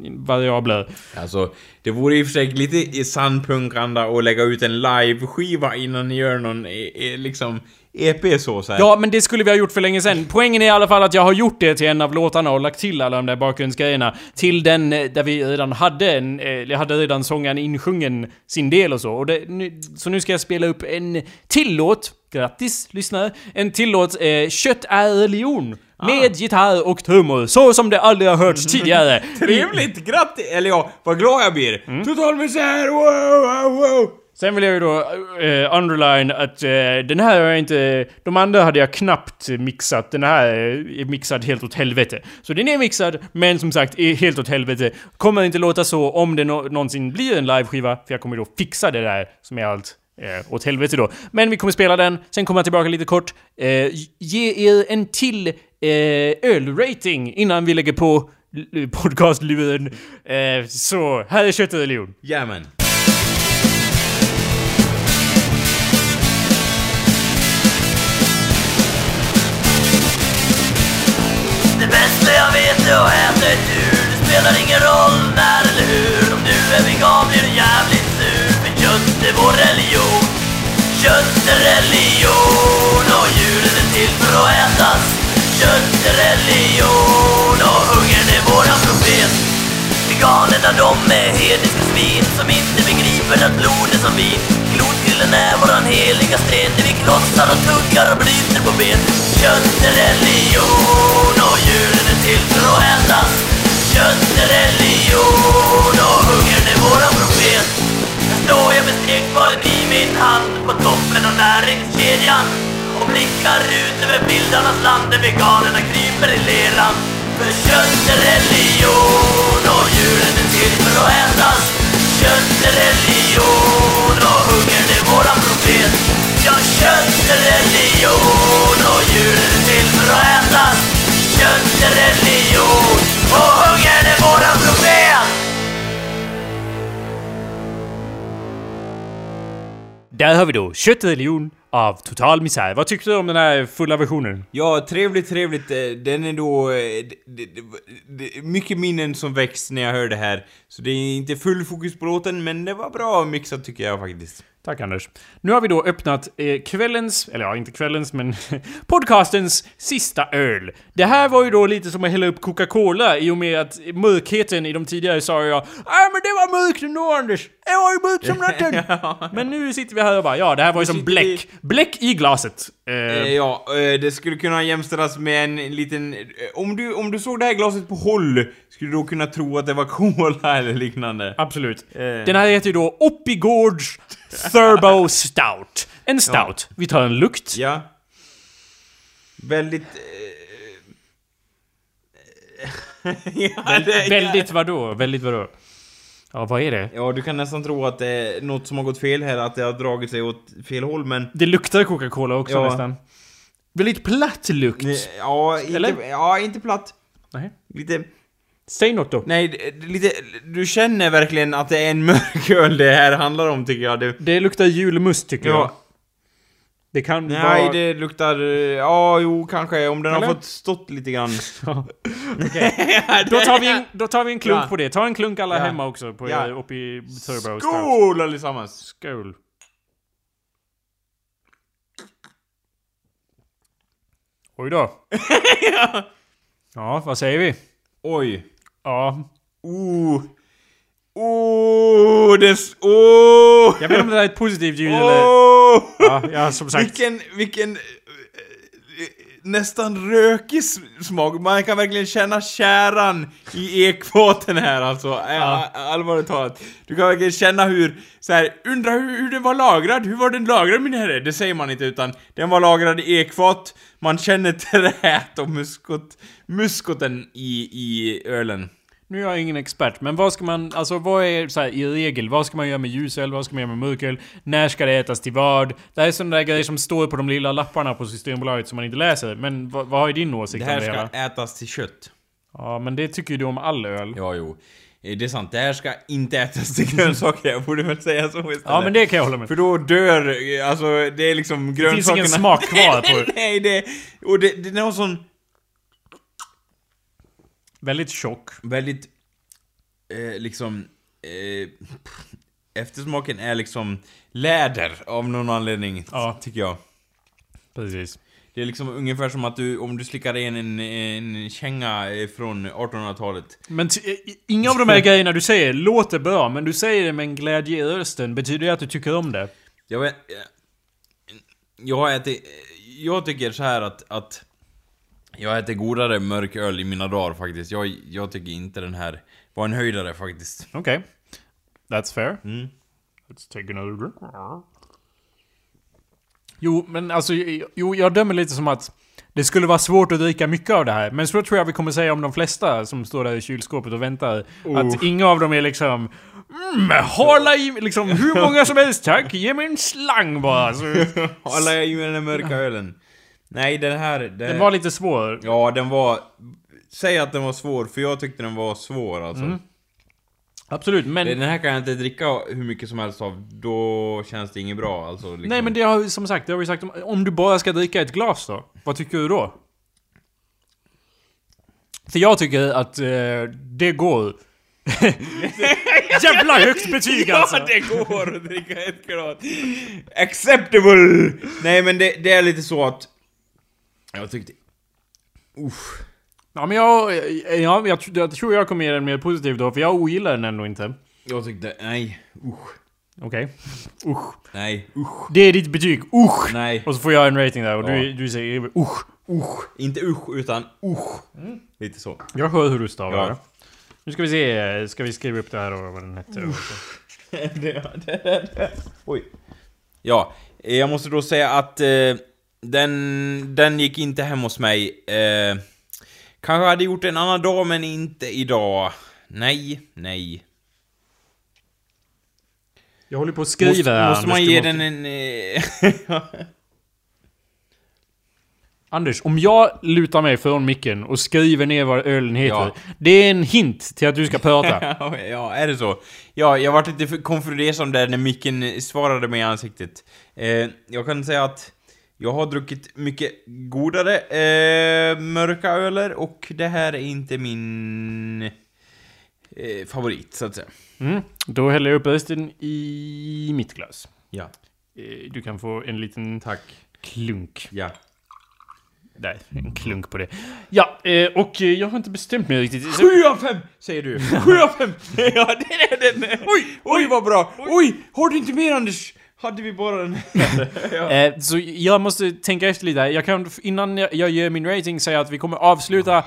variabler. Alltså, det vore i och för sig lite i sann punkanda att lägga ut en live-skiva innan ni gör någon, eh, eh, liksom, EP så, så. Ja, men det skulle vi ha gjort för länge sedan. Poängen är i alla fall att jag har gjort det till en av låtarna och lagt till alla de där bakgrundsgrejerna. Till den eh, där vi redan hade en... Jag hade redan sångaren insjungen sin del och så. Och det, nu, så nu ska jag spela upp en till låt. Grattis, lyssnare. En till låt, eh, Kött är religion. Med gitarr och trummor, så som det aldrig har hörts (laughs) tidigare. Trevligt! Grattis! Eller ja, vad glad jag blir! Mm. Total misär! Wow, wow, wow! Sen vill jag ju då eh, underline att eh, den här har jag inte... De andra hade jag knappt mixat. Den här är mixad helt åt helvete. Så den är mixad, men som sagt är helt åt helvete. Kommer inte låta så om det nå- någonsin blir en liveskiva, för jag kommer då fixa det där som är allt eh, åt helvete då. Men vi kommer spela den, sen kommer jag tillbaka lite kort. Eh, ge er en till eh, ölrating innan vi lägger på podcastluren. Eh, så, här är Kött och religion. Jajamän. Det bästa jag vet är att äta ett djur. Det spelar ingen roll när eller hur. Om du är vegan blir du jävligt sur. För kött är vår religion. Kött är religion och djuren är till för att ätas. Kött är religion och hungern är våran profet Veganerna de är hedniska svin som inte begriper att blod är som vin Klotgrillen är våran heliga sten där vi krossar och tuggar och bryter på ben. Kött är religion och djuren är till för att ätas Kött är religion och hungern är våran profet Här står jag med stekbaren i min hand på toppen av näringskedjan blickar ut över bildarnas land där veganerna kryper i leran. För kött är religion och djuren är till för att ätas Kött är religion och hungern är våran profet. Ja, kött är religion och djuren är till för att ätas Kött är religion och hungern är våran profet. Där har vi då Köttreligion av Total Misär. Vad tyckte du om den här fulla versionen? Ja, trevligt, trevligt. Eh, den är då... Eh, det- det- det- Mycket minnen som väcks när jag hör det här. Så det är inte full fokus på låten, men det var bra mixat tycker jag faktiskt. Tack Anders. Nu har vi då öppnat eh, kvällens, eller ja, inte kvällens, men (laughs) podcastens sista öl. Det här var ju då lite som att hälla upp Coca-Cola i och med att mörkheten i de tidigare sa jag Nej men det var mörkt ändå Anders! Det var ju mörkt som natten! (laughs) Men nu sitter vi här och bara ja, det här var ju som bläck. Bläck i glaset. Eh, Eh, Ja, eh, det skulle kunna jämställas med en liten... eh, Om du, om du såg det här glaset på håll, skulle du då kunna tro att det var (laughs) cola eller liknande. Absolut. Eh. Den här heter ju då Oppigårds Turbo Stout. En stout. Vi tar en lukt. Ja. Väldigt... Eh, (laughs) ja, det, Väldigt vadå? Väldigt vadå? Ja, vad är det? Ja, du kan nästan tro att det är något som har gått fel här, att det har dragit sig åt fel håll, men... Det luktar Coca-Cola också Ja. nästan. Väldigt platt lukt. Ja, inte, Eller? ja, inte platt. Nej. Lite... Säg något då. Nej, det- lite... Du känner verkligen att det är en mörk (laughs) öl det här handlar om, tycker jag. Det, Det luktar julmust tycker jag. Det kan nej, vara... det luktar... eh, Ja, jo, kanske. Om den Eller? har fått stått lite grann. (laughs) (laughs) Då tar vi en, då tar vi en klunk Ja. på det. Ta en klunk alla Ja. hemma också på, Ja. upp i Turbo. Skål allesammans! Skål! Oj då. (laughs) ja, vad säger vi? Oj. Ja, Oh. Oh, det... Oh! jag vet inte om det här är ett positivt ljud eller... Oh! Ja, ja, som sagt. Vilken, vilken... eh, Nästan rökig smak. Man kan verkligen känna käran i ekfaten här alltså. Ja. Allvarligt talat. Du kan verkligen känna hur, så här, undra hur, hur den var lagrad. Hur var den lagrad min herre? Det säger man inte utan den var lagrad i ekfat. Man känner träet och muskot, muskoten i, i ölen. Nu är jag ingen expert, men vad ska man, alltså vad är så här, i regel, vad ska man göra med ljusöl, vad ska man göra med mörköl, när ska det ätas till vad? Det här är sådana där grejer som står på de lilla lapparna på Systembolaget som man inte läser. Men vad, vad är din åsikt Det om här det ska hela? ätas till kött. Ja, men det tycker ju du om all öl. Ja, jo. Eh, Det är sant, det här ska inte ätas till grönsaker, jag borde väl säga så istället. Ja, men det kan jag hålla med. För då dör, eh, alltså det är liksom grönsakerna... finns ingen smak kvar (laughs) på det. Nej, det... Och det, det är någon sån Väldigt tjock. väldigt... Eh, liksom... Eh, eftersmaken är liksom läder av någon anledning, Ja. tycker jag. Precis. Det är liksom ungefär som att du, om du slickar in en, en känga eh, från 1800-talet. Men i- inga av de här grejerna du säger låter bra, men du säger det med en glädje i rösten. Betyder det att du tycker om det? Jag vet... eh, Jag äter... Jag tycker så här att, att... Jag äter godare mörk öl i mina dagar faktiskt. Jag, jag tycker inte den här var en höjdare faktiskt. Okej. That's fair. Mm. Let's take another drink. Jo, men alltså, jo, jag dömer lite som att det skulle vara svårt att dricka mycket av det här. Men så tror jag vi kommer säga om de flesta som står där i kylskåpet och väntar. Att inga av dem är liksom... Mm, hålla i liksom hur många som helst tack, ge mig en slang bara. Så, Alla jag i med den mörka ölen. Nej, den här... Den, den var lite svår. Ja, den var... Säg att den var svår, för jag tyckte den var svår alltså. Absolut, men... Den här kan jag inte dricka hur mycket som helst av, då känns det inget bra alltså. Liksom. Nej men det har som sagt, det har vi sagt om, om du bara ska dricka ett glas då? Vad tycker du då? För jag tycker att eh, det går. (laughs) Jävla högt betyg alltså! Ja, det går att dricka ett glas. Acceptable! Nej, men det, det är lite så att... Jag tyckte... Usch. Ja men jag, ja, jag, tr- jag tror jag kommer ge den mer positiv då, för jag ogillar den ändå inte. Jag tyckte, nej, usch. Okej. (laughs) Usch. Nej, usch. Det är ditt betyg, usch! Nej. Och så får jag en rating där och Ja. du, du säger usch. Usch. Inte usch, utan usch. Lite så. Jag hör hur du stavar Ja. det. Nu ska vi se, ska vi skriva upp det här och vad den hette? (laughs) Oj. Ja, jag måste då säga att eh, den, den gick inte hem hos mig. Eh, kanske hade gjort en annan dag, men inte idag. Nej, nej. Jag håller på att skriva Måste, här, måste man ge den en... Eh, (laughs) Anders, om jag lutar mig från micken och skriver ner vad ölen heter. Ja. Det är en hint till att du ska prata. (laughs) ja, är det så? Ja, jag vart lite konfunderad där när micken svarade mig i ansiktet. Eh, jag kan säga att jag har druckit mycket godare eh, mörka öler och det här är inte min eh, favorit, så att säga. Mm. Då häller jag upp resten i mitt glas. Ja, Eh, Du kan få en liten tack. klunk. Ja. Där, en klunk på det. Ja, eh, och eh, jag har inte bestämt mig riktigt. Så- Sju av fem, säger du. Sju av fem! (laughs) ja, det är den! Oj, oj vad bra! Oj, har du inte mer Anders? Hade vi bara den (laughs) Eh, så jag måste tänka efter lite. Jag kan, innan jag, jag gör min rating, säga att vi kommer avsluta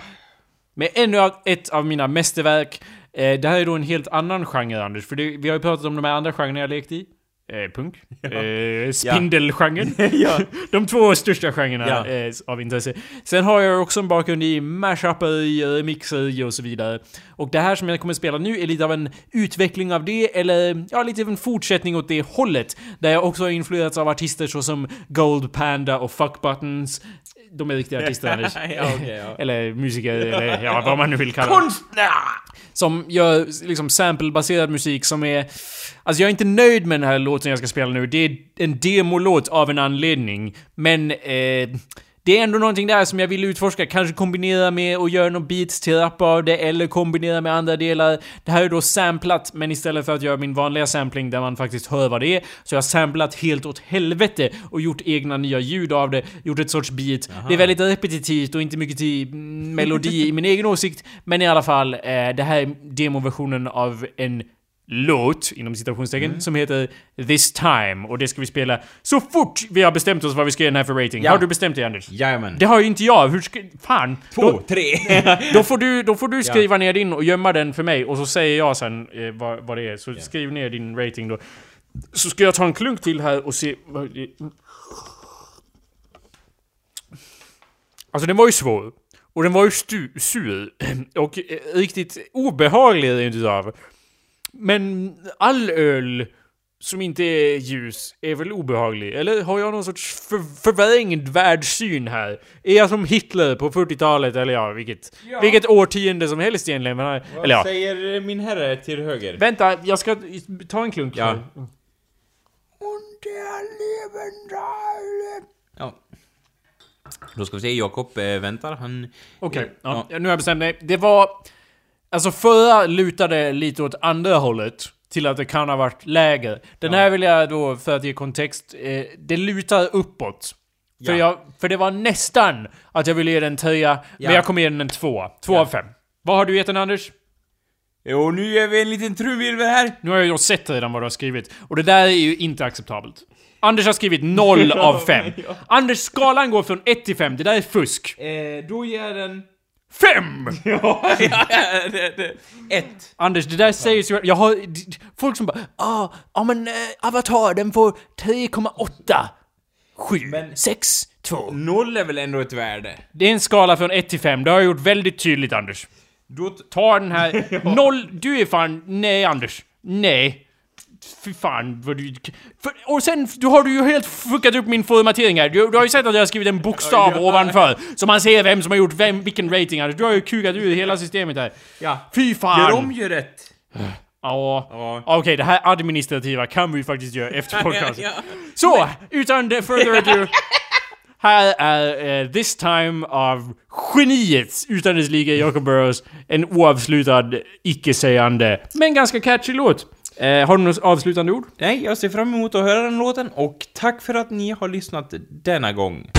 med ännu ett av mina mästerverk. Eh, det här är då en helt annan genre, Anders. För det, vi har ju pratat om de här andra genrerna jag lekt i. Eh, punk. Eh, spindelgenren. (laughs) ja. (laughs) De två största genrerna Ja. eh, av intresse. Sen har jag också en bakgrund i mashuper, i remixer och så vidare. Och det här som jag kommer spela nu är lite av en utveckling av det, eller ja, lite av en fortsättning åt det hållet. Där jag också har influerats av artister såsom Gold Panda och Fuck Buttons. De är riktiga artister, (laughs) Anders. Ja, okej, ja. Eller musiker, eller ja, vad man nu vill kalla det. Konstnär! Som gör liksom samplebaserad musik som är... Alltså jag är inte nöjd med den här låten jag ska spela nu. Det är en demolåt av en anledning. Men eh, det är ändå någonting där som jag vill utforska. Kanske kombinera med och göra någon beats till rap av det, eller kombinera med andra delar. Det här är då samplat, men istället för att göra min vanliga sampling där man faktiskt hör vad det är, så jag har samplat helt åt helvete och gjort egna nya ljud av det, gjort ett sorts beat. Det är väldigt repetitivt och inte mycket till melodi i min egen åsikt, men i alla fall, eh, det här är demoversionen av en låt, inom citationstecken, som heter This Time. Och det ska vi spela så fort vi har bestämt oss vad vi ska ge den här för rating. Ja. Har du bestämt dig Anders? Jajamän. Det har ju inte jag. Hur ska... Fan! Två, Då, tre. (laughs) då, får du, då får du skriva ner din och gömma den för mig och så säger jag sen eh, vad, vad det är. Så skriv ner din rating då. Så ska jag ta en klunk till här och se... Alltså den var ju svår. Och den var ju stu, sur. (clears throat) Och eh, riktigt obehaglig rent utav. Men all öl som inte är ljus är väl obehaglig? Eller har jag någon sorts för, förvrängd världssyn här? Är jag som Hitler på 40-talet? Eller ja, vilket, vilket årtionde som helst egentligen. Men, eller Vad ja. säger min herre till höger? Vänta, jag ska ta en klunk. Ja. Ja. Då ska vi se, Jakob eh, väntar, han... Okej, ja. Ja. nu har jag bestämt mig. Det var... Alltså förra lutade lite åt andra hållet. Till att det kan ha varit lägre. Den här vill jag då, för att ge kontext, eh, det lutar uppåt. För, Ja. jag, för det var nästan att jag ville ge den en trea, Ja. men jag kommer ge den en tvåa. Två Ja. av fem. Vad har du gett den Anders? Jo, nu är vi en liten trumvirvel här. Nu har jag ju sett redan vad du har skrivit. Och det där är ju inte acceptabelt. Anders har skrivit 0 av 5. (laughs) Anders, skalan går från 1 till 5. Det där är fusk. Eh, då ger jag den... 5! (laughs) ja, ja, det, det. Ett. Anders, det där sägs ju... Jag har... d- Folk som bara ah, ja men äh, Avatar den får 3,8. 7, Men- 6, 2. Noll är väl ändå ett värde? Det är en skala från 1 till 5. Det har jag gjort väldigt tydligt Anders. Då... t- Ta den här... (laughs) Noll... Du är fan... Nej Anders. Nej. Fy fan vad du... För, och sen du har du ju helt fuckat upp min formatering här. Du, du har ju sett att jag har skrivit en bokstav ovanför. Så man ser vem som har gjort vem, vilken rating. Anders. Du har ju kukat ur hela systemet här. Ja. Fy fan! Gör om, gör rätt. Ja. Ja. Okej, det här administrativa kan vi ju faktiskt göra efter (laughs) podcasten. Ja. Så, utan det further ado. (laughs) Här är eh, This Time av geniet utan dess like Jacob Burrows. En oavslutad, icke-sägande, men ganska catchy låt. Eh, har du något avslutande ord? Nej, jag ser fram emot att höra den låten och tack för att ni har lyssnat denna gång.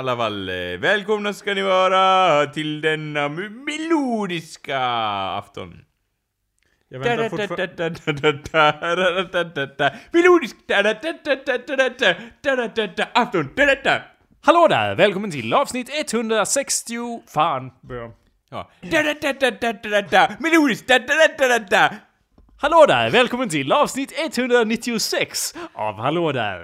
Alla fall, eh, välkomna ska ni vara till denna melodiska afton. Jag väntar fortfarande... Melodisk afton. Hallå där! Välkommen till avsnitt 160... Fan. Ja. Melodisk Hallå där! Välkommen till avsnitt 196 av Hallå där!